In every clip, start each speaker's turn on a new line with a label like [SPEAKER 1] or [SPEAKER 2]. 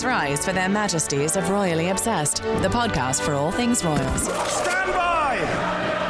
[SPEAKER 1] Please rise for their majesties of Royally Obsessed, the podcast for all things royals.
[SPEAKER 2] Stand by!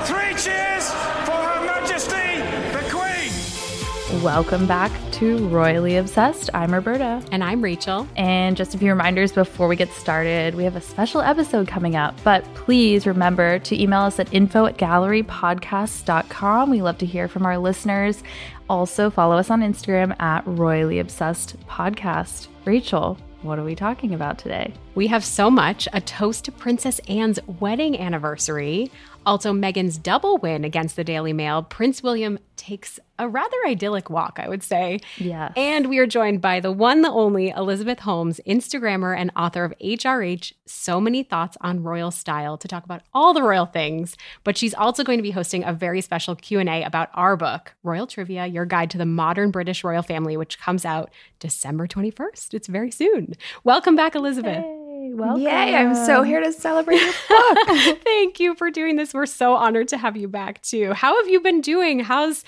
[SPEAKER 2] Three cheers for Her Majesty the Queen!
[SPEAKER 3] Welcome back to Royally Obsessed. I'm Roberta.
[SPEAKER 4] And I'm Rachel.
[SPEAKER 3] And just a few reminders before we get started. We have a special episode coming up, but please remember to email us at info at gallerypodcast.com. We love to hear from our listeners. Also, follow us on Instagram at Royally Obsessed Podcast. Rachel, what are we talking about today?
[SPEAKER 4] We have so much a toast to Princess Anne's wedding anniversary. Also, Meghan's double win against the Daily Mail. Prince William takes a rather idyllic walk, I would say.
[SPEAKER 3] Yeah.
[SPEAKER 4] And we are joined by the one, the only Elizabeth Holmes, Instagrammer and author of HRH, So Many Thoughts on Royal Style, to talk about all the royal things. But she's also going to be hosting a very special Q&A about our book, Royal Trivia, Your Guide to the Modern British Royal Family, which comes out December 21st. It's very soon. Welcome back, Elizabeth.
[SPEAKER 3] Hey, welcome.
[SPEAKER 5] Yay, I'm so here to celebrate your book.
[SPEAKER 4] Thank you for doing this. We're so honored to have you back too. How have you been doing? How's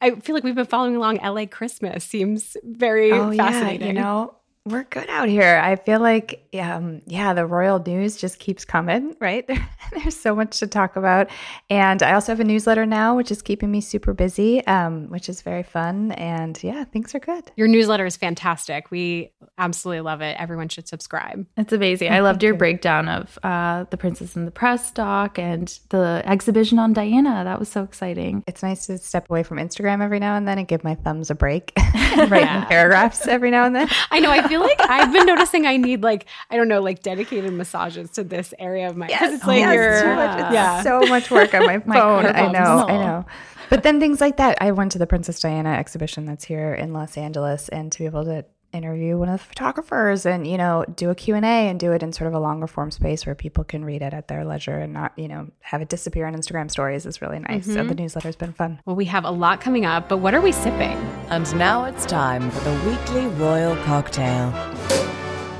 [SPEAKER 4] I feel like we've been following along LA Christmas. Seems very
[SPEAKER 5] oh,
[SPEAKER 4] fascinating.
[SPEAKER 5] Yeah, you know, we're good out here. I feel like, um, yeah, the royal news just keeps coming, right? There's so much to talk about. And I also have a newsletter now, which is keeping me super busy, um, which is very fun. And yeah, things are good.
[SPEAKER 4] Your newsletter is fantastic. We absolutely love it. Everyone should subscribe.
[SPEAKER 3] It's amazing. I loved your breakdown of uh, the Princes and the Press doc and the exhibition on Diana. That was so exciting.
[SPEAKER 5] It's nice to step away from Instagram every now and then and give my thumbs a break, writing yeah. paragraphs every now and then.
[SPEAKER 4] I know. I feel like I've been noticing I need like I don't know like dedicated massages to this area of my because
[SPEAKER 5] yes.
[SPEAKER 4] it's like
[SPEAKER 5] yes,
[SPEAKER 4] your
[SPEAKER 5] too much. It's yeah. so much work on my, my phone. I know, I know. But then things like that. I went to the Princess Diana exhibition that's here in Los Angeles, and to be able to interview one of the photographers and you know do a q&a and do it in sort of a longer form space where people can read it at their leisure and not you know have it disappear on instagram stories is really nice mm-hmm. so the newsletter's been fun
[SPEAKER 4] well we have a lot coming up but what are we sipping
[SPEAKER 1] and now it's time for the weekly royal cocktail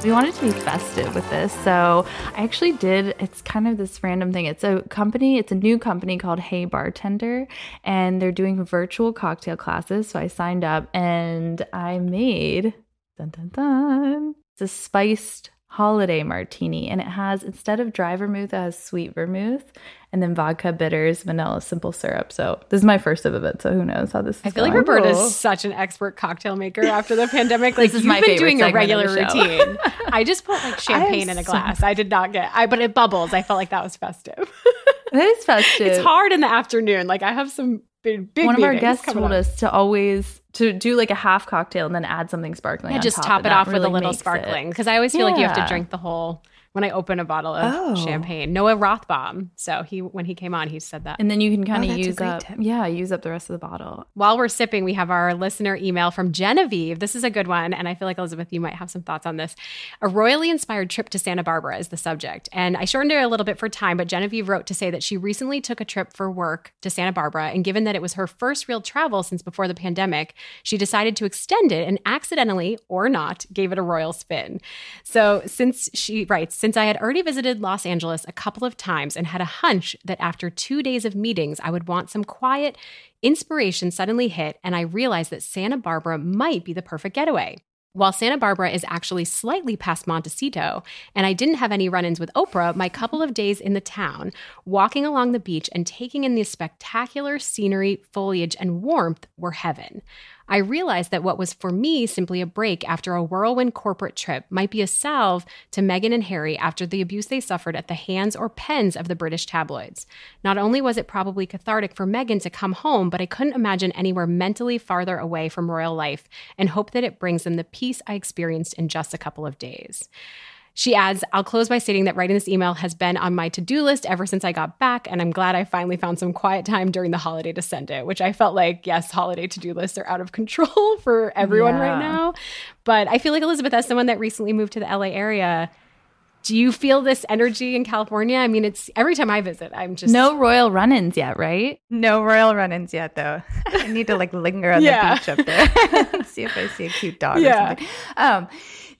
[SPEAKER 3] we wanted to be festive with this. So I actually did, it's kind of this random thing. It's a company, it's a new company called Hey Bartender, and they're doing virtual cocktail classes. So I signed up and I made Dun dun dun. It's a spiced holiday martini, and it has instead of dry vermouth, it has sweet vermouth, and then vodka, bitters, vanilla, simple syrup. So this is my first sip of it. So who knows how this? Is.
[SPEAKER 4] I feel going. like Roberta is such an expert cocktail maker after the pandemic. Like this is you've been doing a regular routine. I just put like champagne in a glass. So I did not get. I but it bubbles. I felt like that was festive.
[SPEAKER 3] It is festive.
[SPEAKER 4] it's hard in the afternoon. Like I have some big, big
[SPEAKER 3] One of our guests
[SPEAKER 4] told
[SPEAKER 3] up. us to always to do like a half cocktail and then add something sparkling.
[SPEAKER 4] Yeah, just
[SPEAKER 3] top,
[SPEAKER 4] top it off
[SPEAKER 3] really
[SPEAKER 4] with a little sparkling because I always feel yeah. like you have to drink the whole when I open a bottle of oh. champagne. Noah Rothbaum. So he when he came on, he said that.
[SPEAKER 3] And then you can kind of oh, use up tip. yeah, use up the rest of the bottle.
[SPEAKER 4] While we're sipping, we have our listener email from Genevieve. This is a good one, and I feel like Elizabeth, you might have some thoughts on this. A royally inspired trip to Santa Barbara is the subject. And I shortened it a little bit for time, but Genevieve wrote to say that she recently took a trip for work to Santa Barbara, and given that it was her first real travel since before the pandemic, she decided to extend it and accidentally or not gave it a royal spin. So since she writes, since I had already visited Los Angeles a couple of times and had a hunch that after two days of meetings, I would want some quiet. Inspiration suddenly hit, and I realized that Santa Barbara might be the perfect getaway. While Santa Barbara is actually slightly past Montecito, and I didn't have any run ins with Oprah, my couple of days in the town, walking along the beach and taking in the spectacular scenery, foliage, and warmth were heaven. I realized that what was for me simply a break after a whirlwind corporate trip might be a salve to Meghan and Harry after the abuse they suffered at the hands or pens of the British tabloids. Not only was it probably cathartic for Meghan to come home, but I couldn't imagine anywhere mentally farther away from royal life and hope that it brings them the peace I experienced in just a couple of days. She adds, I'll close by stating that writing this email has been on my to do list ever since I got back, and I'm glad I finally found some quiet time during the holiday to send it, which I felt like, yes, holiday to do lists are out of control for everyone yeah. right now. But I feel like Elizabeth, as someone that recently moved to the LA area, do you feel this energy in California? I mean, it's every time I visit, I'm just
[SPEAKER 3] no royal run-ins yet, right?
[SPEAKER 5] No royal run-ins yet, though. I need to like linger on yeah. the beach up there, see if I see a cute dog yeah. or something. Um,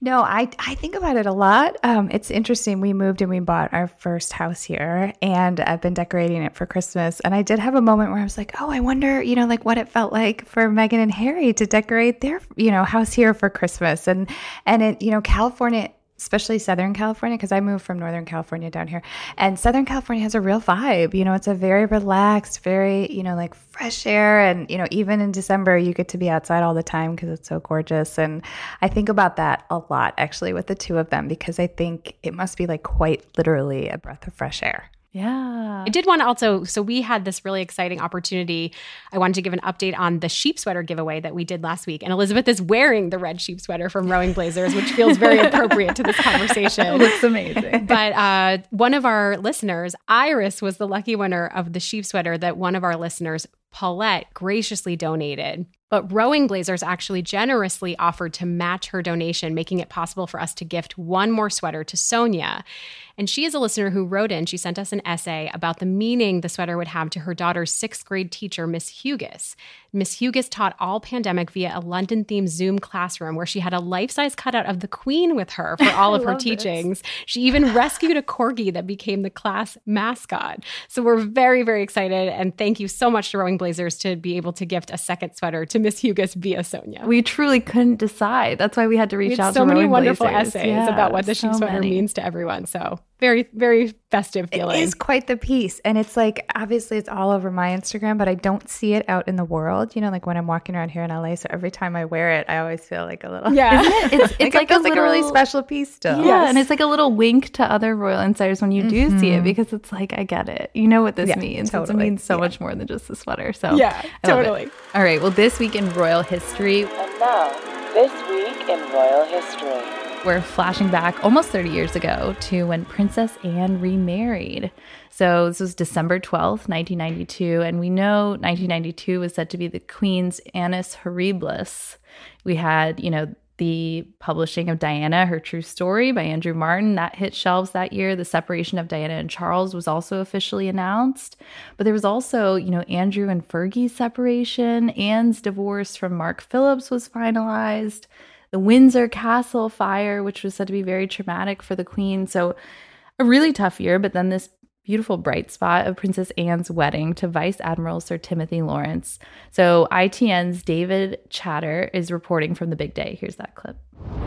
[SPEAKER 5] no, I I think about it a lot. Um, it's interesting. We moved and we bought our first house here, and I've been decorating it for Christmas. And I did have a moment where I was like, oh, I wonder, you know, like what it felt like for Meghan and Harry to decorate their, you know, house here for Christmas. And and it, you know, California especially Southern California, because I moved from Northern California down here. And Southern California has a real vibe. You know, it's a very relaxed, very, you know, like fresh air. And, you know, even in December, you get to be outside all the time because it's so gorgeous. And I think about that a lot actually with the two of them because I think it must be like quite literally a breath of fresh air.
[SPEAKER 3] Yeah.
[SPEAKER 4] I did want to also, so we had this really exciting opportunity. I wanted to give an update on the sheep sweater giveaway that we did last week. And Elizabeth is wearing the red sheep sweater from Rowing Blazers, which feels very appropriate to this conversation.
[SPEAKER 3] It looks amazing.
[SPEAKER 4] But uh, one of our listeners, Iris, was the lucky winner of the sheep sweater that one of our listeners, Paulette, graciously donated. But Rowing Blazers actually generously offered to match her donation, making it possible for us to gift one more sweater to Sonia. And she is a listener who wrote in, she sent us an essay about the meaning the sweater would have to her daughter's sixth grade teacher, Miss Hugus. Miss Hugus taught all pandemic via a London themed Zoom classroom where she had a life size cutout of the Queen with her for all of her teachings. This. She even rescued a corgi that became the class mascot. So we're very, very excited. And thank you so much to Rowing Blazers to be able to gift a second sweater to Miss Hugus via Sonia.
[SPEAKER 3] We truly couldn't decide. That's why we had to reach out
[SPEAKER 4] so many wonderful
[SPEAKER 3] Blazers.
[SPEAKER 4] essays
[SPEAKER 3] yeah,
[SPEAKER 4] about what the
[SPEAKER 3] so
[SPEAKER 4] sheep sweater
[SPEAKER 3] many.
[SPEAKER 4] means to everyone. So very, very festive feeling.
[SPEAKER 5] It is quite the piece. And it's like, obviously, it's all over my Instagram, but I don't see it out in the world, you know, like when I'm walking around here in LA. So every time I wear it, I always feel like a little.
[SPEAKER 4] Yeah.
[SPEAKER 3] It? It's, it's
[SPEAKER 5] like,
[SPEAKER 3] like, a,
[SPEAKER 5] like a really special piece still.
[SPEAKER 3] Yeah,
[SPEAKER 4] Yes.
[SPEAKER 3] and it's like a little wink to other royal insiders when you do see it mm-hmm. because it's like I get it. You know what this
[SPEAKER 5] Yeah,
[SPEAKER 3] means.
[SPEAKER 5] Totally.
[SPEAKER 3] It means so
[SPEAKER 5] Yeah.
[SPEAKER 3] much more than just the sweater. So
[SPEAKER 4] Yeah,
[SPEAKER 3] I
[SPEAKER 4] totally.
[SPEAKER 3] All right. Well, this week in royal history,
[SPEAKER 6] And now, this week in royal history.
[SPEAKER 3] We're flashing back almost 30 years ago to when Princess Anne remarried. So this was December 12th, 1992. And we know 1992 was said to be the Queen's Annus Horribilis. We had, you know, the publishing of Diana, Her True Story by Andrew Morton. That hit shelves that year. The separation of Diana and Charles was also officially announced. But there was also, you know, Andrew and Fergie's separation. Anne's divorce from Mark Phillips was finalized. The Windsor Castle fire, which was said to be very traumatic for the Queen. So a really tough year, but then this beautiful bright spot of Princess Anne's wedding to Vice Admiral Sir Timothy Lawrence. So ITN's David Chatter is reporting from the big day. Here's that clip.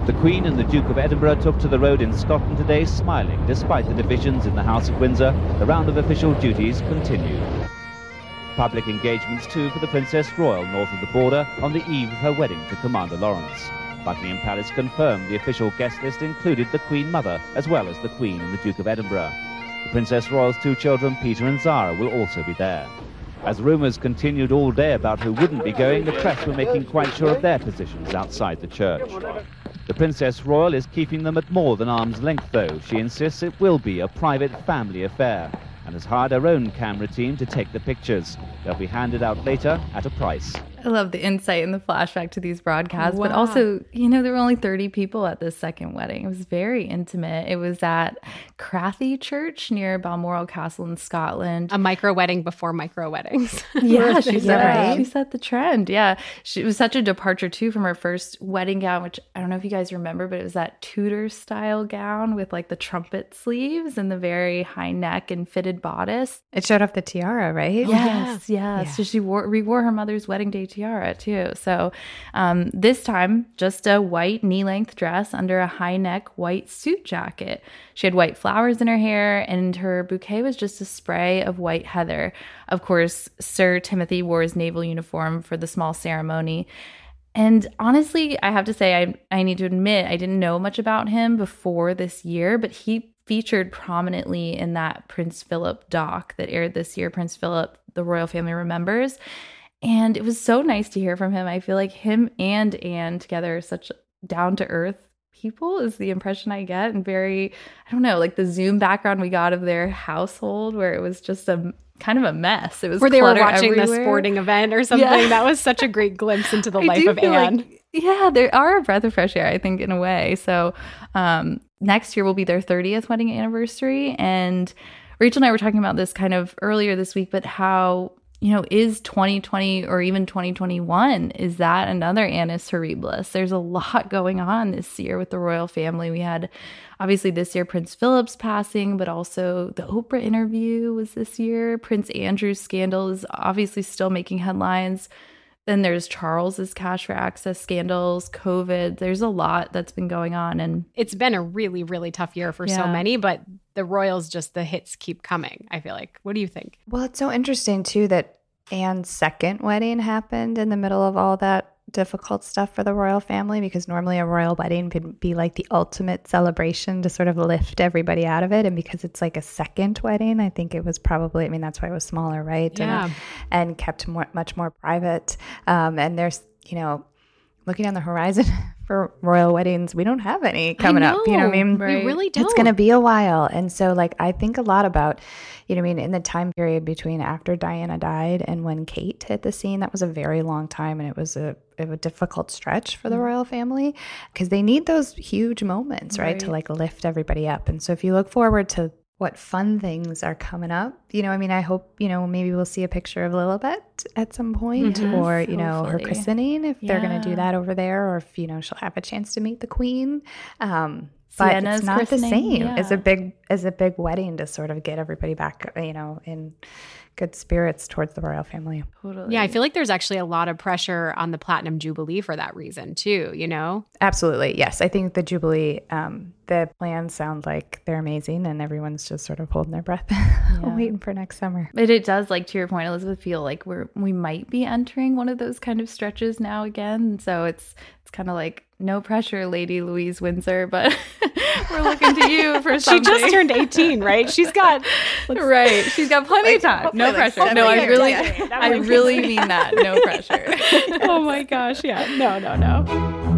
[SPEAKER 7] The Queen and the Duke of Edinburgh took to the road in Scotland today smiling. Despite the divisions in the House of Windsor, the round of official duties continued. Public engagements too for the Princess Royal north of the border on the eve of her wedding to Commander Lawrence. Buckingham Palace confirmed the official guest list included the Queen Mother as well as the Queen and the Duke of Edinburgh. The Princess Royal's two children, Peter and Zara, will also be there. As rumours continued all day about who wouldn't be going, the press were making quite sure of their positions outside the church. The Princess Royal is keeping them at more than arm's length, though. She insists it will be a private family affair and has hired her own camera team to take the pictures. They'll be handed out later at a price.
[SPEAKER 3] I love the insight and the flashback to these broadcasts, but also, you know, there were only 30 people at this second wedding. It was very intimate. It was at Crathie Church near Balmoral Castle in Scotland.
[SPEAKER 4] a micro wedding before micro weddings.
[SPEAKER 3] Yeah, she set,
[SPEAKER 5] right?
[SPEAKER 3] she set the trend. Yeah. She it was such a departure too from her first wedding gown, which I don't know if you guys remember, but it was that Tudor style gown with like the trumpet sleeves and the very high neck and fitted bodice.
[SPEAKER 5] It showed off the tiara, right?
[SPEAKER 3] Yes, oh, yes. So she wore re-wore her mother's wedding day tiara too. So um, this time, just a white knee-length dress under a high-neck white suit jacket. She had white flowers in her hair, and her bouquet was just a spray of white heather. Of course, Sir Timothy wore his naval uniform for the small ceremony. And honestly, I have to say, I, I need to admit, I didn't know much about him before this year, but he featured prominently in that Prince Philip doc that aired this year, Prince Philip, the royal family remembers. And it was so nice to hear from him. I feel like him and Anne together are such down to earth people is the impression I get. And very, I don't know, like the Zoom background we got of their household where it was just a kind of a mess. It was
[SPEAKER 4] Where they were watching the sporting event or something.
[SPEAKER 3] Yeah.
[SPEAKER 4] That was such a great glimpse into the
[SPEAKER 3] I
[SPEAKER 4] life of Anne.
[SPEAKER 3] Like, yeah, there are a breath of fresh air, I think, in a way. So um, next year will be their 30th wedding anniversary. And Rachel and I were talking about this kind of earlier this week, but how, you know, is 2020 or even 2021, is that another Annus Horribilis? There's a lot going on this year with the royal family. We had obviously this year Prince Philip's passing, but also the Oprah interview was this year. Prince Andrew's scandal is obviously still making headlines. Then there's Charles's cash for access scandals, COVID. There's a lot that's been going on and
[SPEAKER 4] it's been a really really tough year for yeah. so many, but the Royals just the hits keep coming. I feel like. What do you think?
[SPEAKER 5] Well, it's so interesting too that Anne's second wedding happened in the middle of all that difficult stuff for the royal family because normally a royal wedding would be like the ultimate celebration to sort of lift everybody out of it. And because it's like a second wedding, I think it was probably, I mean, that's why it was smaller, right?
[SPEAKER 4] Yeah.
[SPEAKER 5] And, and kept more, much more private. Um, and there's, you know, looking on the horizon for royal weddings, we don't have any coming up. You know what I mean?
[SPEAKER 4] Right. We really don't.
[SPEAKER 5] It's going to be a while. And so, like, I think a lot about, you know, I mean, in the time period between after Diana died and when Kate hit the scene, that was a very long time. And it was a, a difficult stretch for the mm royal family because they need those huge moments, right, right, to like lift everybody up. And so, if you look forward to what fun things are coming up. You know, I mean, I hope, you know, maybe we'll see a picture of Lilibet at some point mm-hmm. or, you know, her christening if yeah. they're going to do that over there or if, you know, she'll have a chance to meet the queen. Um, but Sienna's it's not the same yeah. as a big as a big wedding to sort of get everybody back, you know, in good spirits towards the royal family.
[SPEAKER 4] Totally. Yeah, I feel like there's actually a lot of pressure on the platinum jubilee for that reason too. You know.
[SPEAKER 5] Absolutely. Yes, I think the jubilee, um, the plans sound like they're amazing, and everyone's just sort of holding their breath, yeah. waiting for next summer.
[SPEAKER 3] But it does, like to your point, Elizabeth, feel like we're we might be entering one of those kind of stretches now again. So it's it's kind of like no pressure, Lady Louise Windsor, but we're looking to you for something.
[SPEAKER 4] She just turned 18, right? She's got
[SPEAKER 3] right. She's got plenty of time. No pressure. No, I really, I really mean that. No pressure.
[SPEAKER 4] oh my gosh. Yeah. No, no, no.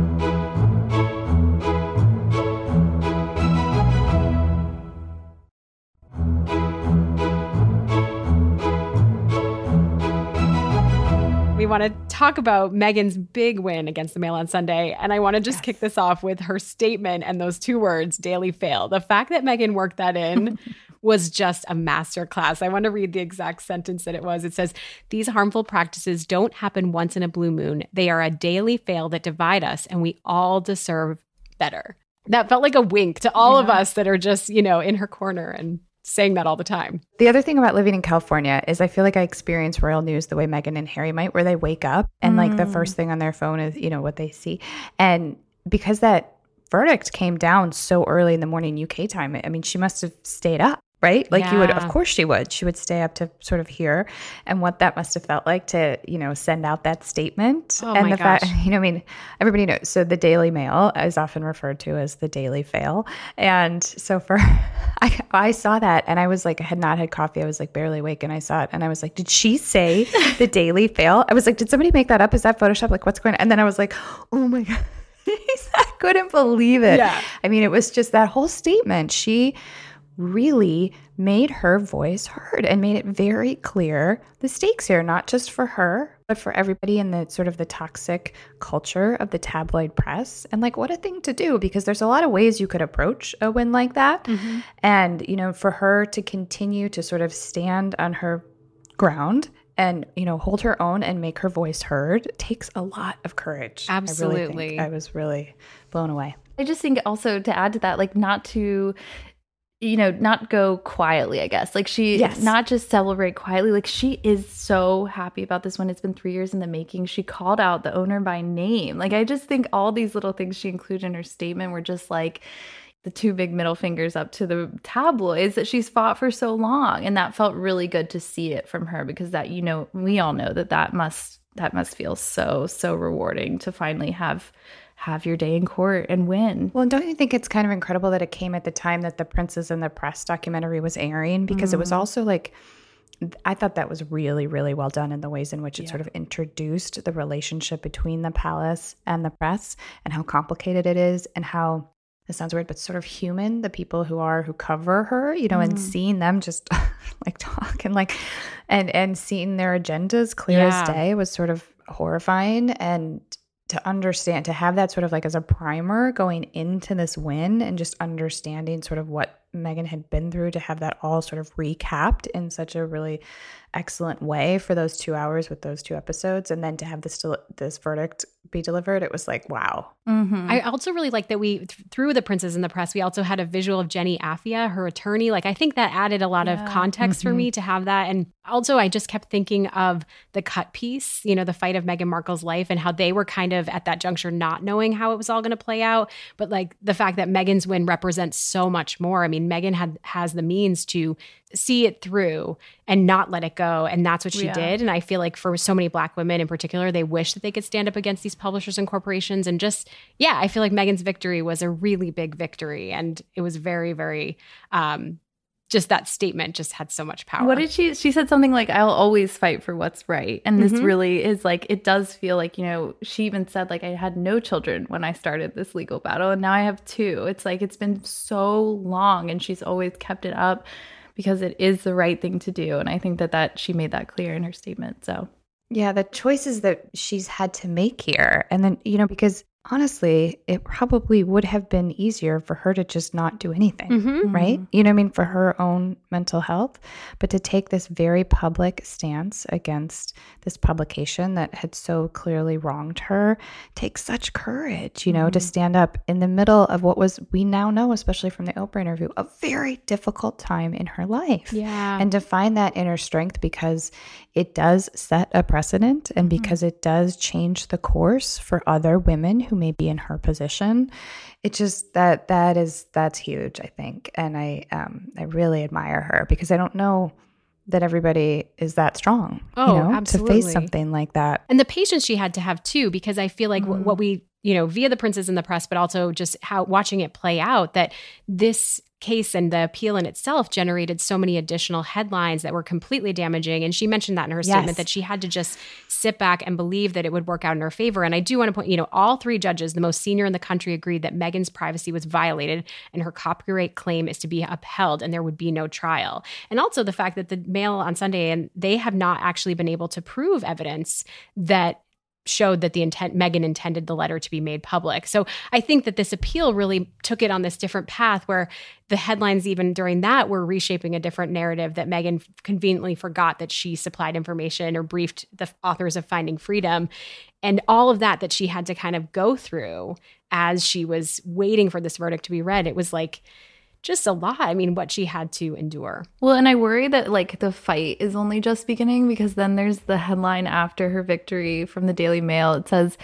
[SPEAKER 4] we want to talk about Meghan's big win against the Mail on Sunday. And I want to just yes. kick this off with her statement and those two words, daily fail. The fact that Meghan worked that in was just a masterclass. I want to read the exact sentence that it was. It says, These harmful practices don't happen once in a blue moon. They are a daily fail that divide us, and we all deserve better. That felt like a wink to all yeah. of us that are just, you know, in her corner and saying that all the time.
[SPEAKER 5] The other thing about living in California is I feel like I experience royal news the way Meghan and Harry might, where they wake up and mm. like the first mm. thing on their phone is, you know, what they see. And because that verdict came down so early in the morning UK time, I mean, she must have stayed up right? Like yeah. you would, of course she would. She would stay up to sort of hear and what that must have felt like to, you know, send out that statement.
[SPEAKER 4] Oh
[SPEAKER 5] and
[SPEAKER 4] the
[SPEAKER 5] gosh. fact, you know, I mean, everybody knows. So the Daily Mail is often referred to as the Daily Fail. And so for, I, I saw that and I was like, I had not had coffee. I was like barely awake and I saw it and I was like, did she say the Daily Fail? I was like, did somebody make that up? Is that Photoshop? Like what's going on? And then I was like, oh my God. I couldn't believe it.
[SPEAKER 4] Yeah.
[SPEAKER 5] I mean, it was just that whole statement. She, really made her voice heard and made it very clear the stakes here, not just for her, but for everybody in the sort of the toxic culture of the tabloid press. And like, what a thing to do because there's a lot of ways you could approach a win like that. Mm-hmm. And, you know, for her to continue to sort of stand on her ground and you know hold her own and make her voice heard takes a lot of courage
[SPEAKER 4] absolutely
[SPEAKER 5] I, really I was really blown away
[SPEAKER 3] I just think also to add to that, like not to you know, not go quietly, I guess. Like she yes. not just celebrate quietly, like she is so happy about this one. It's been three years in the making. She called out the owner by name. Like I just think all these little things she included in her statement were just like the two big middle fingers up to the tabloids that she's fought for so long. And that felt really good to see it from her because that, you know, we all know that that must that must feel so, so rewarding to finally have have your day in court and win.
[SPEAKER 5] Well, don't you think it's kind of incredible that it came at the time that the Princes and the Press documentary was airing? Because mm. it was mm-hmm. also like, I thought that was really, really well done in the ways in which it yeah. sort of introduced the relationship between the palace and the press and how complicated it is and how this sounds weird, but sort of human, the people who are who cover her, you know, mm. and seeing them just like talk and like and and seeing their agendas clear yeah. as day was sort of horrifying and to understand to have that sort of like as a primer going into this win and just understanding sort of what Meghan had been through to have that all sort of recapped in such a really excellent way for those two hours with those two episodes, and then to have this this verdict be delivered, it was like wow.
[SPEAKER 4] Mm-hmm. I also really like that we th- through the Princes in the Press, we also had a visual of Jenny Afia, her attorney. Like I think that added a lot yeah. of context mm-hmm. for me to have that, and also I just kept thinking of the cut piece, you know, the fight of Meghan Markle's life, and how they were kind of at that juncture not knowing how it was all going to play out, but like the fact that Meghan's win represents so much more. I mean, Meghan had has the means to see it through and not let it go. And that's what she yeah. did. And I feel like for so many black women in particular, they wish that they could stand up against these publishers and corporations. And just, yeah, I feel like Meghan's victory was a really big victory. And it was very, very, um, just that statement just had so much power.
[SPEAKER 3] What did she she said something like I'll always fight for what's right. And this mm-hmm. really is like it does feel like, you know, she even said like I had no children when I started this legal battle and now I have two. It's like it's been so long and she's always kept it up because it is the right thing to do. And I think that that she made that clear in her statement. So
[SPEAKER 5] yeah, the choices that she's had to make here. And then, you know, because honestly, it probably would have been easier for her to just not do anything, mm-hmm. right? Mm-hmm. You know I mean? For her own mental health, but to take this very public stance against this publication that had so clearly wronged her takes such courage, you know, mm-hmm. to stand up in the middle of what was, we now know, especially from the Oprah interview, a very difficult time in her life.
[SPEAKER 4] Yeah.
[SPEAKER 5] And to find that inner strength because it does set a precedent and mm-hmm. because it does change the course for other women who may be in her position it just that that is that's huge i think and i um i really admire her because i don't know that everybody is that strong
[SPEAKER 4] oh
[SPEAKER 5] you know,
[SPEAKER 4] absolutely.
[SPEAKER 5] to face something like that
[SPEAKER 4] and the patience she had to have too because i feel like mm-hmm. what we you know via the princes in the press but also just how watching it play out that this case and the appeal in itself generated so many additional headlines that were completely damaging. And she mentioned that in her yes. statement that she had to just sit back and believe that it would work out in her favor. And I do want to point, you know, all three judges, the most senior in the country, agreed that Meghan's privacy was violated and her copyright claim is to be upheld and there would be no trial. And also the fact that the Mail on Sunday and they have not actually been able to prove evidence that showed that the intent Meghan intended the letter to be made public. So I think that this appeal really took it on this different path where the headlines even during that were reshaping a different narrative that Meghan conveniently forgot that she supplied information or briefed the authors of Finding Freedom and all of that that she had to kind of go through as she was waiting for this verdict to be read. It was like just a lot. I mean, what she had to endure.
[SPEAKER 3] Well, and I worry that like the fight is only just beginning because then there's the headline after her victory from the Daily Mail. It says,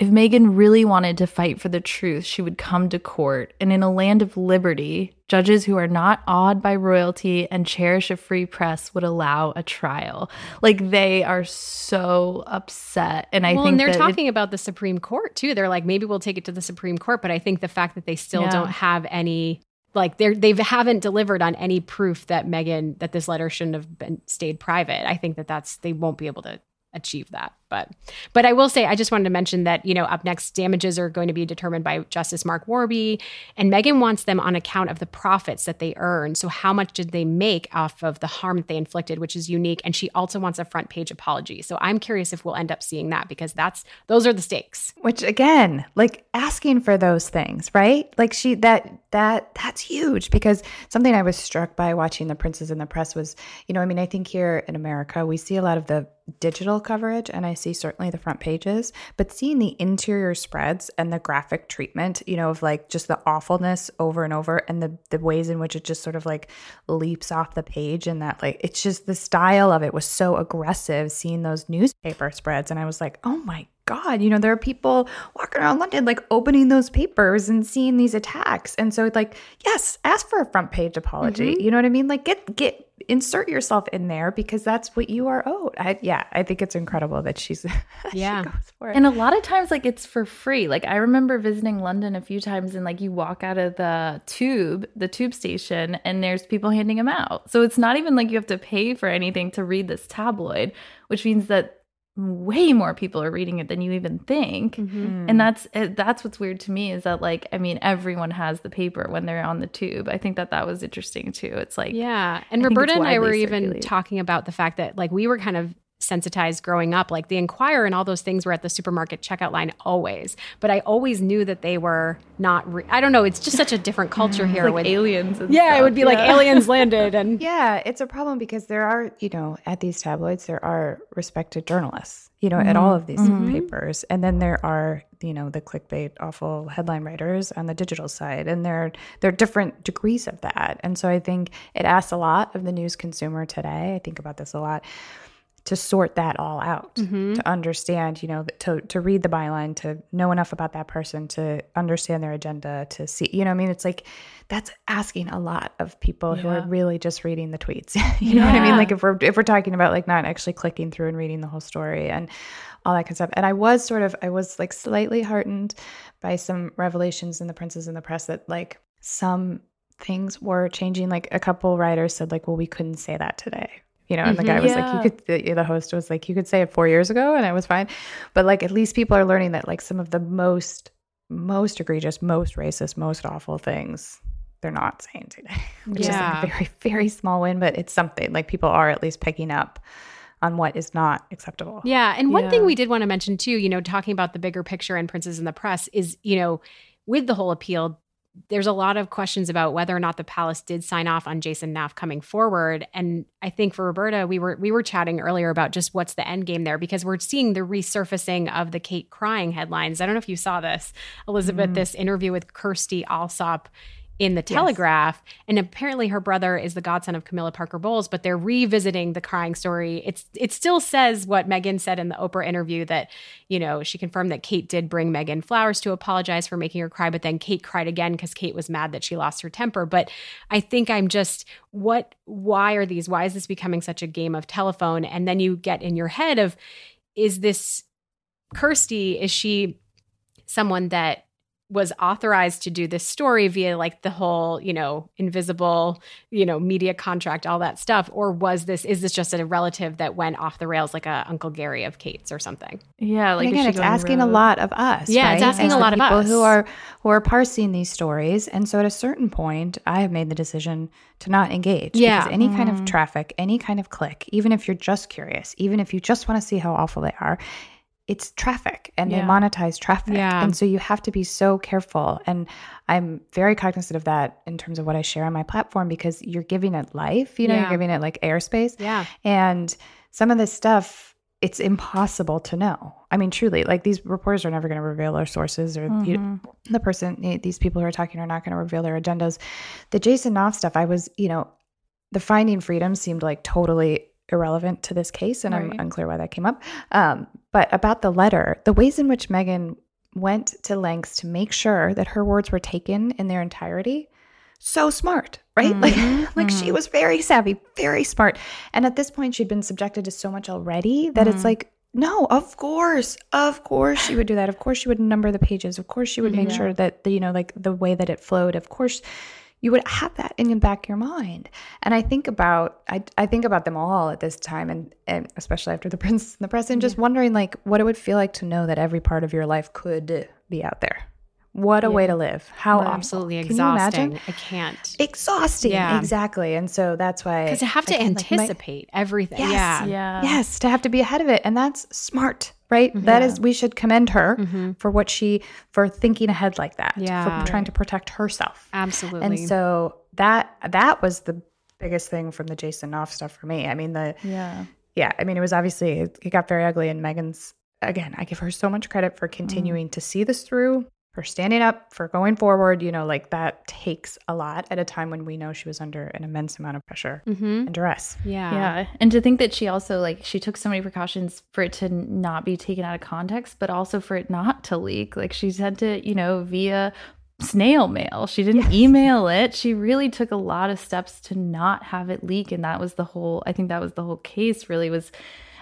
[SPEAKER 3] if Meghan really wanted to fight for the truth, she would come to court. And in a land of liberty, judges who are not awed by royalty and cherish a free press would allow a trial. Like they are so upset. And I
[SPEAKER 4] well,
[SPEAKER 3] think
[SPEAKER 4] and they're talking it, about the Supreme Court too. They're like, maybe we'll take it to the Supreme Court. But I think the fact that they still yeah. don't have any like they they haven't delivered on any proof that Meghan that this letter shouldn't have been stayed private. I think that that's they won't be able to achieve that. But but I will say I just wanted to mention that you know up next damages are going to be determined by Justice Mark Warby, and Meghan wants them on account of the profits that they earn. So how much did they make off of the harm that they inflicted, which is unique, and she also wants a front page apology. So I'm curious if we'll end up seeing that because that's those are the stakes.
[SPEAKER 5] Which again, like asking for those things, right? Like she that that that's huge because something I was struck by watching the Princes in the Press was, you know, I mean, I think here in America we see a lot of the digital coverage and I see certainly the front pages, but seeing the interior spreads and the graphic treatment, you know, of like just the awfulness over and over and the the ways in which it just sort of like leaps off the page and that like it's just the style of it was so aggressive seeing those newspaper spreads and I was like, "Oh my God, you know, there are people walking around London like opening those papers and seeing these attacks. And so it's like, yes, ask for a front page apology. Mm-hmm. You know what I mean? Like get get insert yourself in there because that's what you are owed. I, yeah, I think it's incredible that she's
[SPEAKER 4] yeah.
[SPEAKER 3] She and a lot of times like it's for free. Like I remember visiting London a few times and like you walk out of the tube, the tube station and there's people handing them out. So it's not even like you have to pay for anything to read this tabloid, which means that way more people are reading it than you even think mm-hmm. and that's eh, that's what's weird to me is that like i mean everyone has the paper when they're on the tube i think that that was interesting too it's like
[SPEAKER 4] yeah and I roberta and i were circulated. even talking about the fact that like we were kind of sensitized growing up. Like the Enquirer and all those things were at the supermarket checkout line always, but I always knew that they were not. Re- I don't know. It's just such a different culture here
[SPEAKER 3] like
[SPEAKER 4] with
[SPEAKER 3] aliens.
[SPEAKER 4] yeah,
[SPEAKER 3] stuff.
[SPEAKER 4] it would be
[SPEAKER 3] yeah.
[SPEAKER 4] like aliens landed and
[SPEAKER 5] Yeah, it's a problem because there are, you know, at these tabloids, there are respected journalists, you know, at all of these
[SPEAKER 3] Mm-hmm.
[SPEAKER 5] papers. And then there are, you know, the clickbait, awful headline writers on the digital side. And there, there are different degrees of that. And so I think it asks a lot of the news consumer today. I think about this a lot to sort that all out, mm-hmm. to understand, you know, to to read the byline, to know enough about that person, to understand their agenda, to see, you know, I mean, it's like that's asking a lot of people who are really just reading the tweets. you know what I mean? Like if we're if we're talking about like not actually clicking through and reading the whole story and all that kind of stuff. And I was sort of I was like slightly heartened by some revelations in the Princes in the Press that like some things were changing. Like a couple writers said, like, well, we couldn't say that today. You know, and the guy mm-hmm. was like, you could, the, the host was like, you could say it four years ago and it was fine. But like, at least people are learning that like some of the most, most egregious, most racist, most awful things they're not saying today, which
[SPEAKER 4] Yeah.
[SPEAKER 5] is like a very, very small win, but it's something like people are at least picking up on what is not acceptable.
[SPEAKER 4] Yeah. And one thing we did want to mention too, you know, talking about the bigger picture and Princes in the Press is, you know, with the whole appeal, there's a lot of questions about whether or not the palace did sign off on Jason Knauf coming forward. And I think for Roberta, we were we were chatting earlier about just what's the end game there because we're seeing the resurfacing of the Kate crying headlines. I don't know if you saw this, Elizabeth, mm-hmm. this interview with Kirstie Allsopp in the Telegraph. And apparently her brother is the godson of Camilla Parker Bowles, but they're revisiting the crying story. It's it still says what Meghan said in the Oprah interview that, you know, she confirmed that Kate did bring Meghan flowers to apologize for making her cry, but then Kate cried again because Kate was mad that she lost her temper. But I think I'm just what why are these why is this becoming such a game of telephone? And then you get in your head of is this Kirsty, is she someone that was authorized to do this story via like the whole, you know, invisible, you know, media contract, all that stuff? Or was this, is this just a relative that went off the rails like a Uncle Gary of Kate's or something?
[SPEAKER 3] Yeah, like
[SPEAKER 5] and again, it's
[SPEAKER 3] going
[SPEAKER 5] asking a lot of us.
[SPEAKER 4] Yeah, it's asking
[SPEAKER 5] As
[SPEAKER 4] a
[SPEAKER 5] the
[SPEAKER 4] lot of
[SPEAKER 5] people
[SPEAKER 4] us.
[SPEAKER 5] who are who are parsing these stories. And so, at a certain point, I have made the decision to not engage.
[SPEAKER 4] Yeah.
[SPEAKER 5] because any kind of traffic, any kind of click, even if you're just curious, even if you just want to see how awful they are, it's traffic, and they monetize traffic.
[SPEAKER 4] Yeah.
[SPEAKER 5] and so you have to be so careful. And I'm very cognizant of that in terms of what I share on my platform because you're giving it life. You know,
[SPEAKER 4] Yeah.
[SPEAKER 5] you're giving it like airspace.
[SPEAKER 4] Yeah.
[SPEAKER 5] And some of this stuff, it's impossible to know. I mean, truly, like these reporters are never going to reveal their sources, or you, mm-hmm. the person, these people who are talking are not going to reveal their agendas. The Jason Knauf stuff, I was, you know, the finding freedom seemed like totally irrelevant to this case, and I'm unclear why that came up. Um, but about the letter, the ways in which Meghan went to lengths to make sure that her words were taken in their entirety so smart, right? Like mm-hmm. like she mm-hmm. was very savvy, very smart. And at this point she'd been subjected to so much already that it's mm-hmm. like no, of course. Of course she would do that. Of course she would number the pages. Of course she would make sure that the, you know like the way that it flowed. Of course you would have that in the back of your mind. And I think about I, I think about them all at this time and, and especially after the Prince and the Press and just wondering like what it would feel like to know that every part of your life could be out there. What a way to live. How awful.
[SPEAKER 4] Absolutely
[SPEAKER 5] Can you imagine?
[SPEAKER 4] exhausting. I can't.
[SPEAKER 5] exhausting.
[SPEAKER 4] Yeah.
[SPEAKER 5] Exactly. And so that's why
[SPEAKER 4] Because I have to
[SPEAKER 5] again, like, my-
[SPEAKER 4] anticipate everything.
[SPEAKER 5] Yes.
[SPEAKER 4] Yeah.
[SPEAKER 3] Yeah.
[SPEAKER 5] yes, to have to be ahead of it. And that's smart, right? Mm-hmm. That is we should commend her mm-hmm. for what she for thinking ahead like that.
[SPEAKER 4] Yeah.
[SPEAKER 5] For trying to protect herself.
[SPEAKER 4] Absolutely.
[SPEAKER 5] And so that that was the biggest thing from the Jason Knauf stuff for me. I mean the
[SPEAKER 3] Yeah.
[SPEAKER 5] yeah, I mean it was obviously it, it got very ugly and Meghan's again, I give her so much credit for continuing mm. to see this through, for standing up, for going forward, you know, like that takes a lot at a time when we know she was under an immense amount of pressure
[SPEAKER 4] Mhm.
[SPEAKER 5] and duress.
[SPEAKER 4] yeah.
[SPEAKER 3] Yeah. And to think that she also like she took so many precautions for it to not be taken out of context, but also for it not to leak. Like she said to, you know, via snail mail. She didn't email it. She really took a lot of steps to not have it leak. And that was the whole I think that was the whole case really was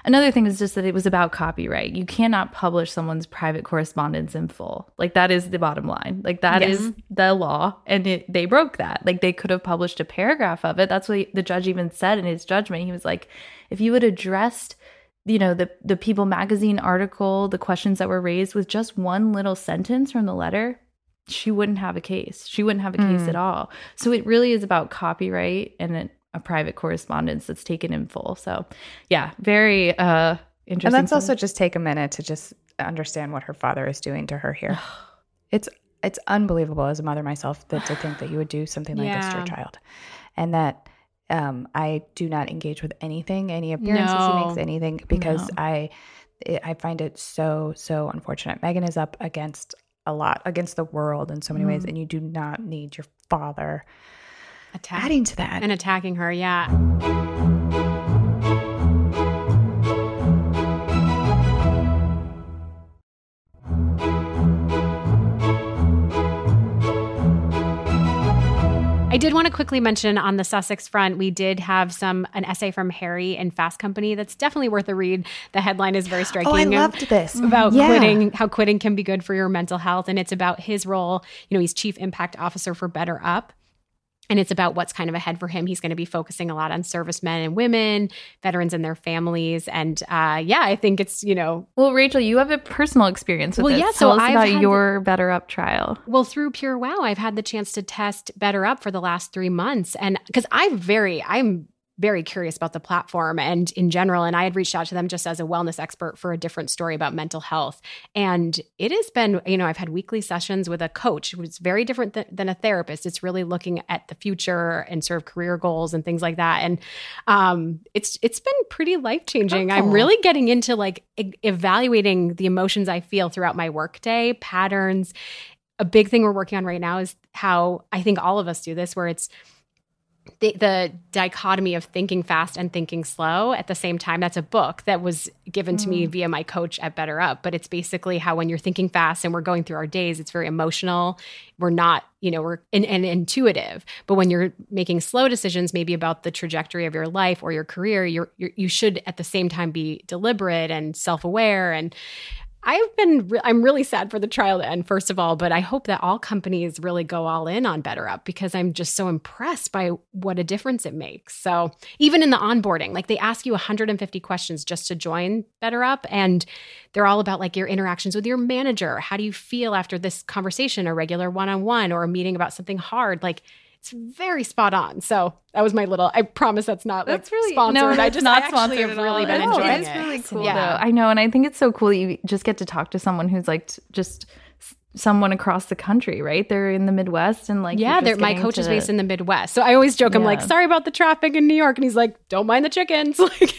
[SPEAKER 3] another thing is just that it was about copyright. You cannot publish someone's private correspondence in full. Like that is the bottom line. Like that is the law and it, they broke that. Like they could have published a paragraph of it. That's what the judge even said in his judgment. He was like if you had addressed you know the the people magazine article the questions that were raised with just one little sentence from the letter she wouldn't have a case she wouldn't have a case hmm. at all so it really is about copyright and it, a private correspondence that's taken in full. So, yeah, very uh, interesting.
[SPEAKER 5] And let's also just take a minute to just understand what her father is doing to her here. it's it's unbelievable as a mother myself that to think that you would do something like this to your child, and that um, I do not engage with anything, any appearances he makes, anything because
[SPEAKER 3] No.
[SPEAKER 5] I it, I find it so so unfortunate. Meghan is up against a lot against the world in so many ways, and you do not need your father
[SPEAKER 4] Attack.
[SPEAKER 5] adding to that.
[SPEAKER 4] and attacking her. Yeah. I did want to quickly mention on the Sussex front, we did have some an essay from Harry in Fast Company that's definitely worth a read. The headline is very striking.
[SPEAKER 5] oh, I loved this
[SPEAKER 4] about mm-hmm.
[SPEAKER 5] Yeah.
[SPEAKER 4] quitting, how quitting can be good for your mental health. And it's about his role. You know, he's chief impact officer for BetterUp. And it's about what's kind of ahead for him. He's going to be focusing a lot on servicemen and women, veterans and their families. And uh, yeah, I think it's, you know,
[SPEAKER 3] well, Rachel, you have a personal experience with
[SPEAKER 4] Well,
[SPEAKER 3] this.
[SPEAKER 4] yeah,
[SPEAKER 3] Tell
[SPEAKER 4] so
[SPEAKER 3] us
[SPEAKER 4] I've
[SPEAKER 3] about
[SPEAKER 4] had-
[SPEAKER 3] your BetterUp trial.
[SPEAKER 4] well, through PureWow, I've had the chance to test BetterUp for the last three months. And because I'm very, I'm very curious about the platform and in general. And I had reached out to them just as a wellness expert for a different story about mental health. And it has been, you know, I've had weekly sessions with a coach who's very different th- than a therapist. It's really looking at the future and sort of career goals and things like that. And um, it's it's been pretty life changing. I'm really getting into like e- evaluating the emotions I feel throughout my workday, patterns, a big thing we're working on right now is how I think all of us do this, where it's the, the dichotomy of thinking fast and thinking slow at the same time. That's a book that was given to me mm. via my coach at BetterUp. But it's basically how when you're thinking fast and we're going through our days, it's very emotional. We're not, you know, we're and, and intuitive. But when you're making slow decisions, maybe about the trajectory of your life or your career, you're, you're you should at the same time be deliberate and self aware and I've been, re- I'm really sad for the trial to end, first of all, but I hope that all companies really go all in on BetterUp because I'm just so impressed by what a difference it makes. So, even in the onboarding, like they ask you 150 questions just to join BetterUp, and they're all about like your interactions with your manager. How do you feel after this conversation, a regular one on one, or a meeting about something hard? Like, it's very spot on. So that was my little. I promise that's not like sponsored.
[SPEAKER 3] no,
[SPEAKER 4] I
[SPEAKER 3] that's
[SPEAKER 4] just
[SPEAKER 3] not
[SPEAKER 4] I actually have really
[SPEAKER 3] all.
[SPEAKER 4] been
[SPEAKER 3] No,
[SPEAKER 4] enjoying
[SPEAKER 3] it's really cool
[SPEAKER 4] Yeah.
[SPEAKER 3] though. I know, and I think it's so cool that you just get to talk to someone who's like just someone across the country, right? They're in the Midwest and like
[SPEAKER 4] yeah, they're, my
[SPEAKER 3] getting
[SPEAKER 4] coach is based in the Midwest, so I always joke. I'm like, sorry about the traffic in New York, and he's like, don't mind the chickens. Like,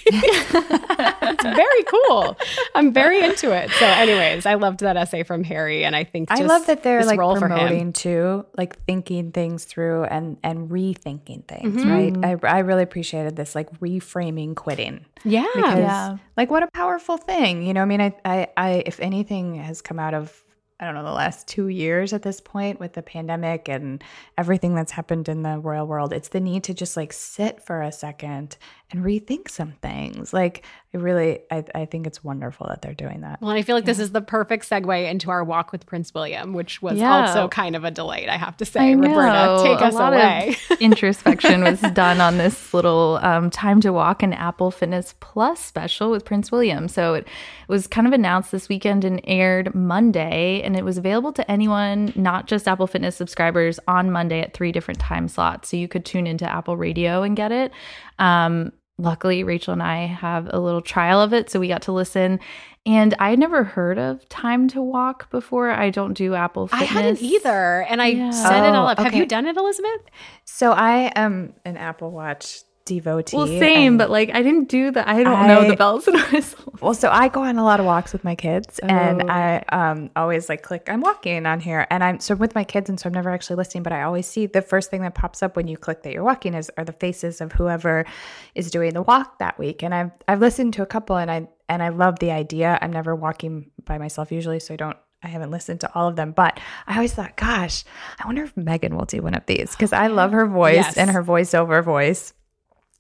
[SPEAKER 4] it's very cool. I'm very into it. So, anyways, I loved that essay from Harry, and I think
[SPEAKER 5] I love that they're
[SPEAKER 4] this
[SPEAKER 5] like
[SPEAKER 4] role for
[SPEAKER 5] promoting too, like thinking things through and and rethinking things,
[SPEAKER 4] Mm-hmm.
[SPEAKER 5] right? I I really appreciated this, like reframing quitting.
[SPEAKER 4] Yeah,
[SPEAKER 5] because
[SPEAKER 3] Yeah.
[SPEAKER 5] like what a powerful thing you know i mean I, I i if anything has come out of i don't know the last two years at this point with the pandemic and everything that's happened in the royal world it's the need to just like sit for a second and rethink some things. Like i really i, I think it's wonderful that they're doing that
[SPEAKER 4] Well, and I feel like this is the perfect segue into our walk with Prince William, which was
[SPEAKER 3] Yeah.
[SPEAKER 4] also kind of a delight, I have to say. Roberta, take
[SPEAKER 3] a
[SPEAKER 4] us away.
[SPEAKER 3] Introspection was done on this little um, Time to Walk and Apple Fitness Plus special with Prince William. So it was kind of announced this weekend and aired Monday, and it was available to anyone, not just Apple Fitness subscribers, on Monday at three different time slots. So you could tune into Apple Radio and get it. Um, luckily, Rachel and I have a little trial of it, so we got to listen. And I had never heard of Time to Walk before. I don't do Apple Fitness.
[SPEAKER 4] I
[SPEAKER 3] Fitness.
[SPEAKER 4] hadn't either, and I
[SPEAKER 3] Yeah.
[SPEAKER 4] set it all
[SPEAKER 5] Oh,
[SPEAKER 4] up. Have oh,
[SPEAKER 5] you
[SPEAKER 4] done it, Elizabeth?
[SPEAKER 5] so i am an apple watch devotee
[SPEAKER 3] Well, same,
[SPEAKER 5] and-
[SPEAKER 3] but like I didn't do the I don't know the bells and whistles.
[SPEAKER 5] Well, so I go on a lot of walks with my kids, and
[SPEAKER 3] Oh.
[SPEAKER 5] I um, always like click. I'm walking on here, and I'm so with my kids, and so I'm never actually listening. But I always see the first thing that pops up when you click that you're walking is are the faces of whoever is doing the walk that week. And I've I've listened to a couple, and I and I love the idea. I'm never walking by myself usually, so I don't. I haven't listened to all of them, but I always thought, gosh, I wonder if Meghan will do one of these because I love her voice
[SPEAKER 4] Yes.
[SPEAKER 5] and her voiceover voice.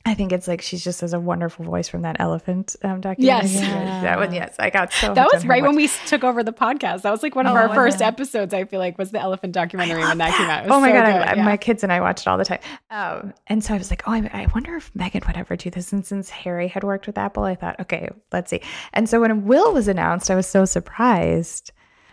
[SPEAKER 5] I think it's like she just has a wonderful voice from that elephant um, documentary.
[SPEAKER 4] Yes.
[SPEAKER 5] that one. Yes, I got so.
[SPEAKER 4] That was
[SPEAKER 5] on her
[SPEAKER 4] right when we took over the podcast. That was like one of
[SPEAKER 5] Oh,
[SPEAKER 4] our first
[SPEAKER 5] it?
[SPEAKER 4] episodes. I feel like was the elephant documentary when that came out. It was
[SPEAKER 5] Oh my
[SPEAKER 4] so
[SPEAKER 5] god,
[SPEAKER 4] good,
[SPEAKER 5] I,
[SPEAKER 4] yeah.
[SPEAKER 5] my kids and I watched it all the time. Um, and so I was like, oh, I, I wonder if Meghan would ever do this. And since Harry had worked with Apple, I thought, okay, let's see. And so when Will was announced, I was so surprised,